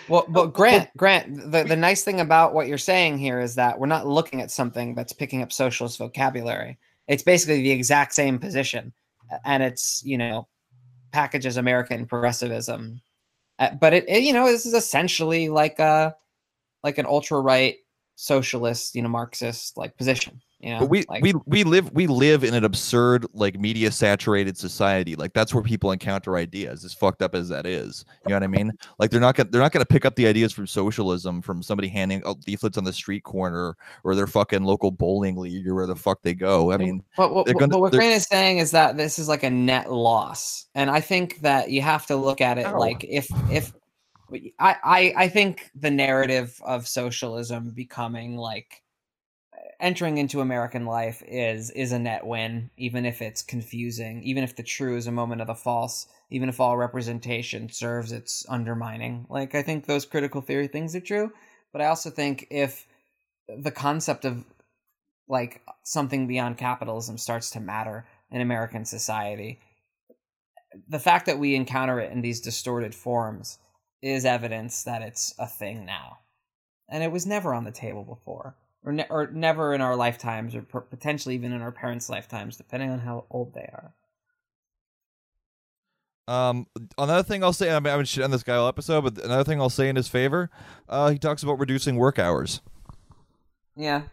Well, but Grant, Grant, the, the nice thing about what you're saying here is that we're not looking at something that's picking up socialist vocabulary. It's basically the exact same position, and it's you know packages American progressivism, Uh, but it, it you know this is essentially like a like an ultra right socialist you know Marxist like position. You know, But we, like, we we live we live in an absurd like media saturated society. Like that's where people encounter ideas. As fucked up as that is, you know what I mean? Like they're not gonna they're not gonna pick up the ideas from socialism from somebody handing out leaflets on the street corner or their fucking local bowling league or where the fuck they go. I mean, But what, what- gonna- but what Grant is saying is that this is like a net loss, and I think that you have to look at it like if if I, I I think the narrative of socialism becoming like entering into American life is is a net win, even if it's confusing, even if the true is a moment of the false, even if all representation serves its undermining. Like I think those critical theory things are true, but I also think if the concept of like something beyond capitalism starts to matter in American society. The fact that we encounter it in these distorted forms is evidence that it's a thing now. And it was never on the table before, or, ne- or never in our lifetimes, or per- potentially even in our parents' lifetimes, depending on how old they are. Um, another thing I'll say, I mean, I should end this guy all episode, but another thing I'll say in his favor, uh, he talks about reducing work hours. Yeah.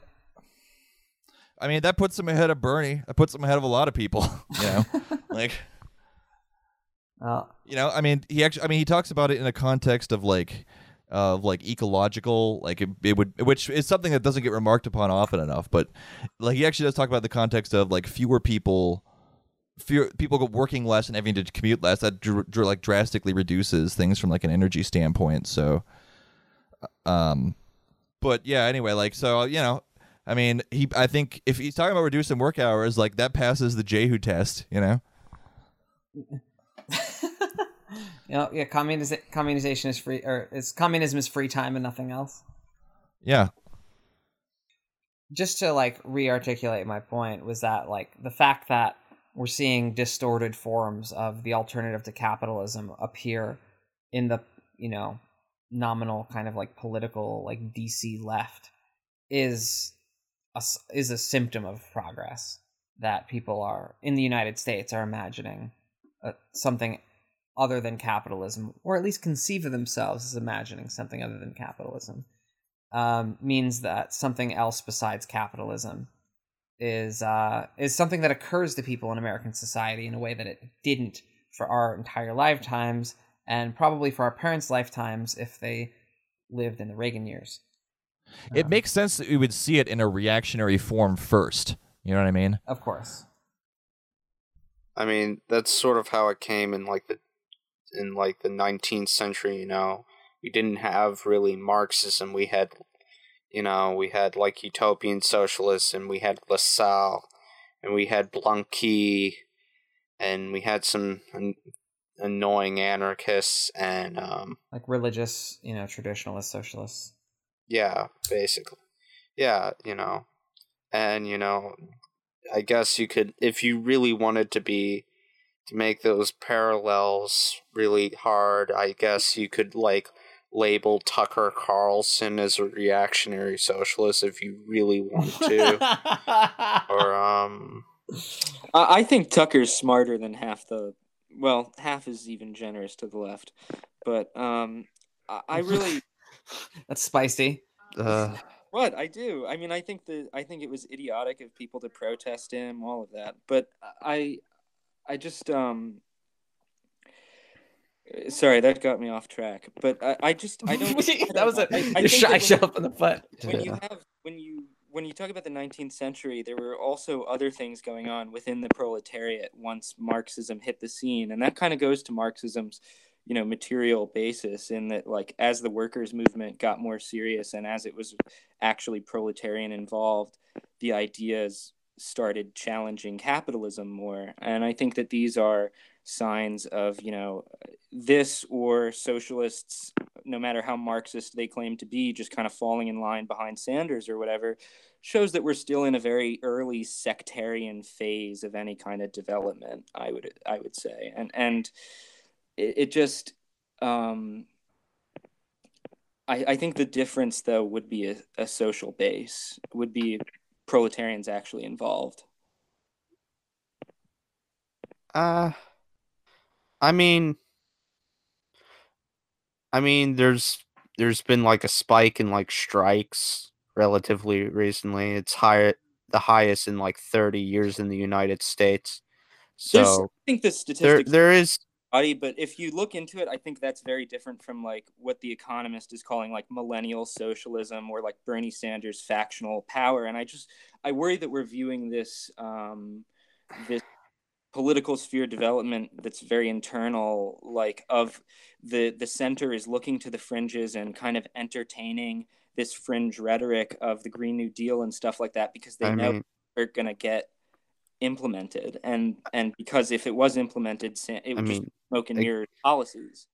I mean, that puts him ahead of Bernie. That puts him ahead of a lot of people. You know, like Well, you know, I mean, he actually, I mean, he talks about it in a context of like, of like ecological, like it, it would, which is something that doesn't get remarked upon often enough. But like, he actually does talk about the context of like fewer people, fewer people working less and having to commute less. That dr- dr- like drastically reduces things from like an energy standpoint. So, um, but yeah, anyway, like, so you know. I mean, he. I think if he's talking about reducing work hours, like that passes the Jehu test, you know. you know, yeah, communiz- communization is free, or it's communism is free time and nothing else. Yeah, Just to like re-articulate my point was that like the fact that we're seeing distorted forms of the alternative to capitalism appear in the you know nominal kind of like political like DC left is a, is a symptom of progress that people are in the United States are imagining uh, something other than capitalism, or at least conceive of themselves as imagining something other than capitalism, um, means that something else besides capitalism is uh, is something that occurs to people in American society in a way that it didn't for our entire lifetimes, and probably for our parents' lifetimes if they lived in the Reagan years. It Um, makes sense that we would see it in a reactionary form first. You know what I mean? of course. I mean, that's sort of how it came in like the in like the 19th century, you know. We didn't have really Marxism. We had you know, we had like utopian socialism, we had Lassalle, and we had Blanqui, and we had some an- annoying anarchists and um Like religious, you know, traditionalist socialists. yeah, basically. Yeah, you know. And you know, I guess you could if you really wanted to be to make those parallels really hard, I guess you could like label Tucker Carlson as a reactionary socialist if you really want to. or um I I think Tucker's smarter than half the. Well, half is even generous to the left, but um, I, I really That's spicy. uh, what I do. I mean, I think the I think it was idiotic of people to protest him, all of that. But I, I just um. Sorry, that got me off track. But I, I just I don't. That was a I- I think shot that when- up in the foot. when you have when you when you talk about the 19th century there were also other things going on within the proletariat once marxism hit the scene and that kind of goes to marxism's you know material basis in that like as the workers movement got more serious and as it was actually proletarian involved the ideas started challenging capitalism more and i think that these are signs of you know this or socialists no matter how Marxist they claim to be, just kind of falling in line behind Sanders or whatever, shows that we're still in a very early sectarian phase of any kind of development. I would I would say, and and it, it just. Um, I, I think the difference though would be a, a social base would be proletarians actually involved Uh, I mean, I mean, there's there's been like a spike in like strikes relatively recently. It's higher, the highest in like 30 years in the United States. There's- So i think the there statistics there is body, but if you look into it, I think that's very different from like what the Economist is calling like millennial socialism or like Bernie Sanders factional power. And I just I worry that we're viewing this um, this political sphere development that's very internal, like of the the center is looking to the fringes and kind of entertaining this fringe rhetoric of the Green New Deal and stuff like that because they I know mean, they're going to get implemented and and because if it was implemented it I would just mean, smoke and I- mirrors policies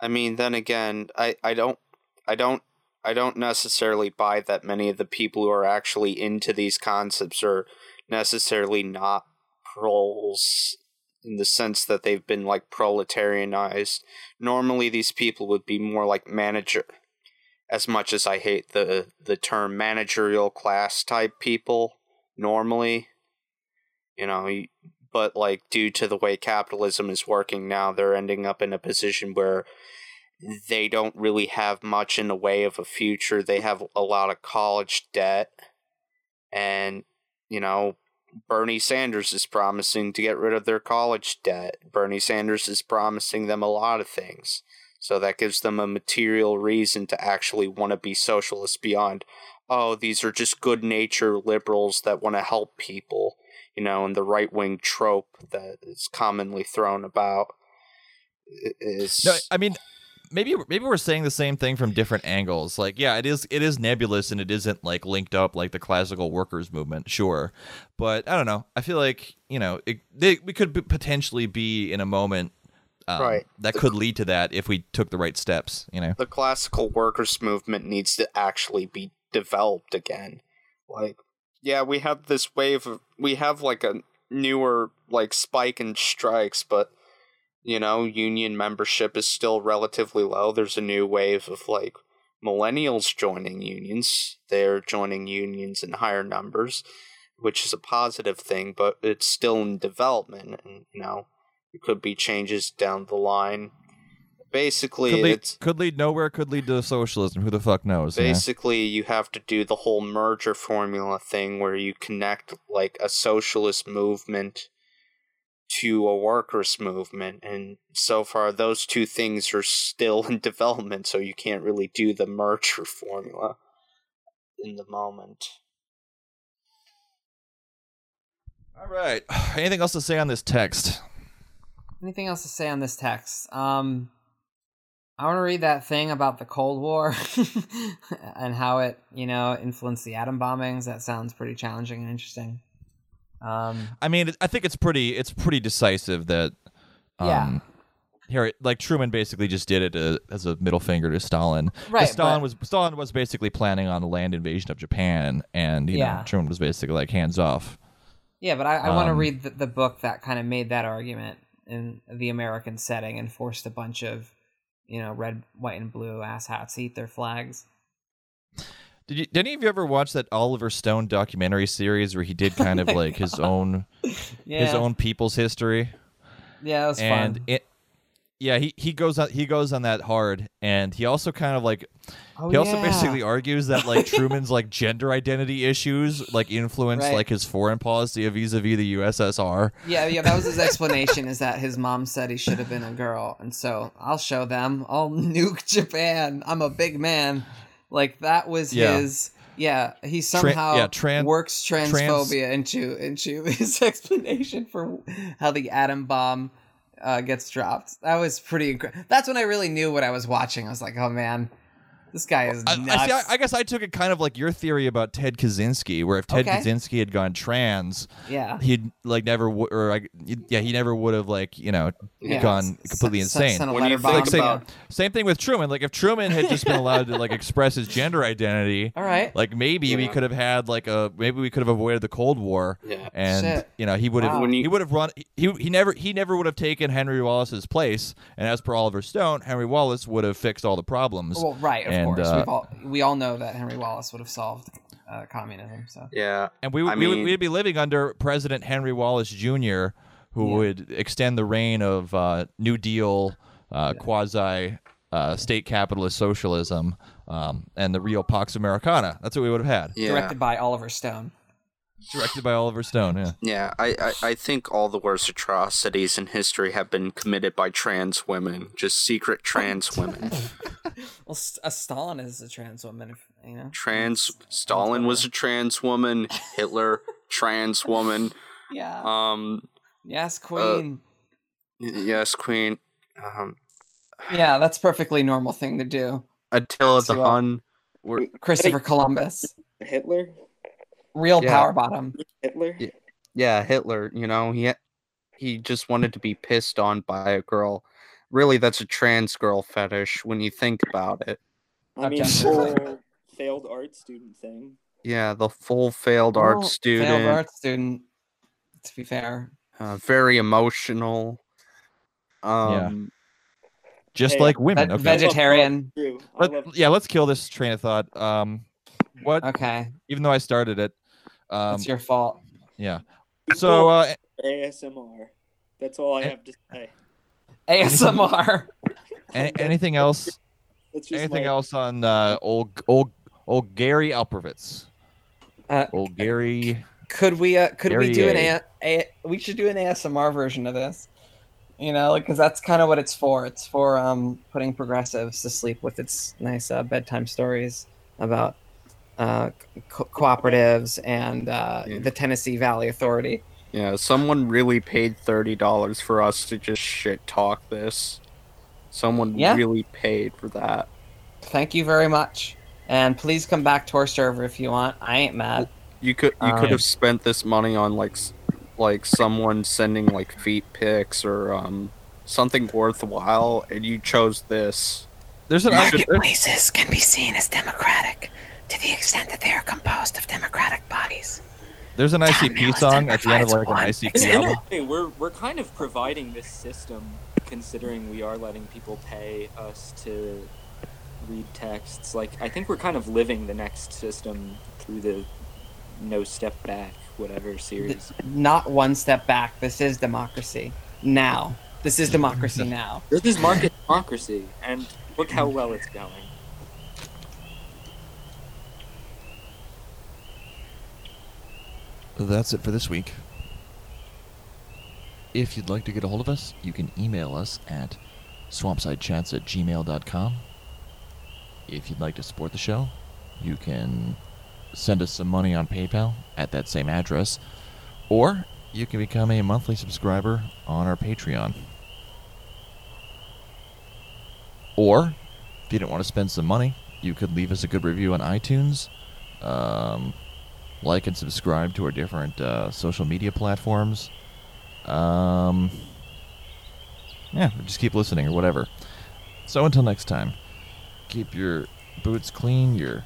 I mean, then again, I, I don't I don't I don't necessarily buy that many of the people who are actually into these concepts are necessarily not proles in the sense that they've been like proletarianized. Normally these people would be more like manager as much as I hate the the term managerial class type people normally. You know, but like due to the way capitalism is working now, they're ending up in a position where they don't really have much in the way of a future. They have a lot of college debt, and you know, Bernie Sanders is promising to get rid of their college debt. Bernie Sanders is promising them a lot of things. So that gives them a material reason to actually want to be socialist beyond, oh, these are just good natured liberals that want to help people, you know, and the right wing trope that is commonly thrown about is. No, I mean, maybe maybe we're saying the same thing from different angles. Like, yeah, it is it is nebulous and it isn't like linked up like the classical workers movement, sure. But I don't know. I feel like you know it, they, we could potentially be in a moment um, Right. that The- could lead to that if we took the right steps. You know. the classical workers movement needs to actually be developed again. Like, yeah, we have this wave of we have like a newer like spike in strikes, but you know, union membership is still relatively low. There's a new wave of like millennials joining unions. They're joining unions in higher numbers, which is a positive thing, but it's still in development and you know, it could be changes down the line. Basically, Could lead, it's could lead nowhere. Could lead to socialism. Who the fuck knows? you know? basically you have to do the whole merger formula thing where you connect like a socialist movement to a workers movement and so far those two things are still in development so you can't really do the merger formula in the moment All right. Anything else to say on this text? Anything else to say on this text? Um, I want to read that thing about the Cold War and how it, you know, influenced the atom bombings. That sounds pretty challenging and interesting. Um, I mean, I think it's pretty. It's pretty decisive that. Um, Yeah. Here, like Truman basically just did it uh, as a middle finger to Stalin. Right, Stalin but- was Stalin was basically planning on a land invasion of Japan, and you Yeah. know Truman was basically like hands off. yeah, but I, I want to Um, read the, the book that kind of made that argument in the American setting and forced a bunch of, you know, red, white, and blue asshats to eat their flags. Did you? Did any of you ever watch that Oliver Stone documentary series where he did kind of Oh like his own Yeah, his own people's history? yeah, that was and fun. it yeah he, he goes on he goes on that hard and he also kind of like Oh, he also yeah. basically argues that like truman's like gender identity issues like influence Right. like his foreign policy vis-a-vis the ussr Yeah, yeah, that was his explanation. is that his mom said he should have been a girl, and so I'll show them. I'll nuke Japan. I'm a big man. Like that was Yeah. his. Yeah, he somehow yeah, tran- works transphobia into into his explanation for how the atom bomb uh, gets dropped. That was pretty. Incre- That's when I really knew what I was watching. I was like, oh man, this guy is I, nuts. I, see, I, I guess I took it kind of like your theory about Ted Kaczynski, where if Ted Okay. Kaczynski had gone trans, yeah, he'd like never w- or like yeah he never would have like you know yeah. gone S- completely s- insane. sent When you letter think like, say- about- Same thing with Truman. Like if Truman had just been allowed to like express his gender identity, All right. like maybe we could have had like a maybe we could have avoided the Cold War. Yeah. And Shit. you know he would have Wow. He would have run he he never he never would have taken Henry Wallace's place. And as per Oliver Stone, Henry Wallace would have fixed all the problems. Well, right, of And, course. uh, We've all, we all know that Henry Wallace would have solved uh, communism. So yeah and we, I we would mean- we'd be living under President Henry Wallace Jr., who Yeah. would extend the reign of uh, New Deal, uh, quasi uh, state capitalist socialism, um, and the real Pax Americana. That's what we would have had. yeah directed by Oliver Stone. Directed by Oliver Stone. Yeah. Yeah, I, I, I think all the worst atrocities in history have been committed by trans women, just secret trans women. Well, S- uh, Stalin is a trans woman, if, you know. Trans Stalin was a trans woman, Hitler trans woman. Yeah. Um yes, Queen. yes, Queen. Um yeah, that's perfectly normal thing to do. Attila the uh, Hun. Christopher Columbus, Hitler? Real Yeah. power bottom. Hitler? Yeah. yeah, Hitler, you know, he he just wanted to be pissed on by a girl. Really that's a trans girl fetish when you think about it. I mean, Objectively. whole failed art student thing. Yeah, the full failed art student. Failed art student. To be fair. uh, very emotional. Um, Just Hey, like women. Ve- Okay. vegetarian. True. Let- yeah, let's kill this train of thought. Um, what? Okay, Even though I started it. Um, it's your fault. yeah. So uh, ASMR. That's all I have to say. ASMR. Any, anything else? Just Anything my- else on uh, old old old Gary Alperovitz? Uh, Old Gary. could we uh could we do an a, a we should do an ASMR version of this. You know, because that's kind of what it's for. It's for um putting progressives to sleep with its nice uh, bedtime stories about uh co- cooperatives and uh, Yeah. the Tennessee Valley Authority. Yeah, someone really paid thirty dollars for us to just shit talk this. Someone Yeah. really paid for that. Thank you very much. And please come back to our server if you want. I ain't mad. You could you Um, could have spent this money on like like someone sending like feet pics or um something worthwhile, and you chose this. There's an You should- Marketplaces can be seen as democratic to the extent that they are composed of democratic bodies. there's an ICP song at the end of like an ICP In, in album. a we're we're kind of providing this system, considering we are letting people pay us to read texts. Like I think we're kind of living the next system through the No Step Back whatever series. Not one step back. This is democracy. Now. This is democracy now. This is market democracy, and look how well it's going. That's it for this week. If you'd like to get a hold of us, you can email us at swampsidechats at gmail.com. If you'd like to support the show, you can send us some money on PayPal at that same address, or you can become a monthly subscriber on our Patreon. Or, if you don't want to spend some money, you could leave us a good review on iTunes. Um, like and subscribe to our different uh, social media platforms. Um, yeah, just keep listening or whatever. So until next time, keep your boots clean, your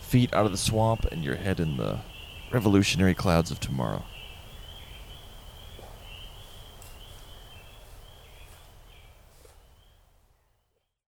feet out of the swamp, and your head in the revolutionary clouds of tomorrow.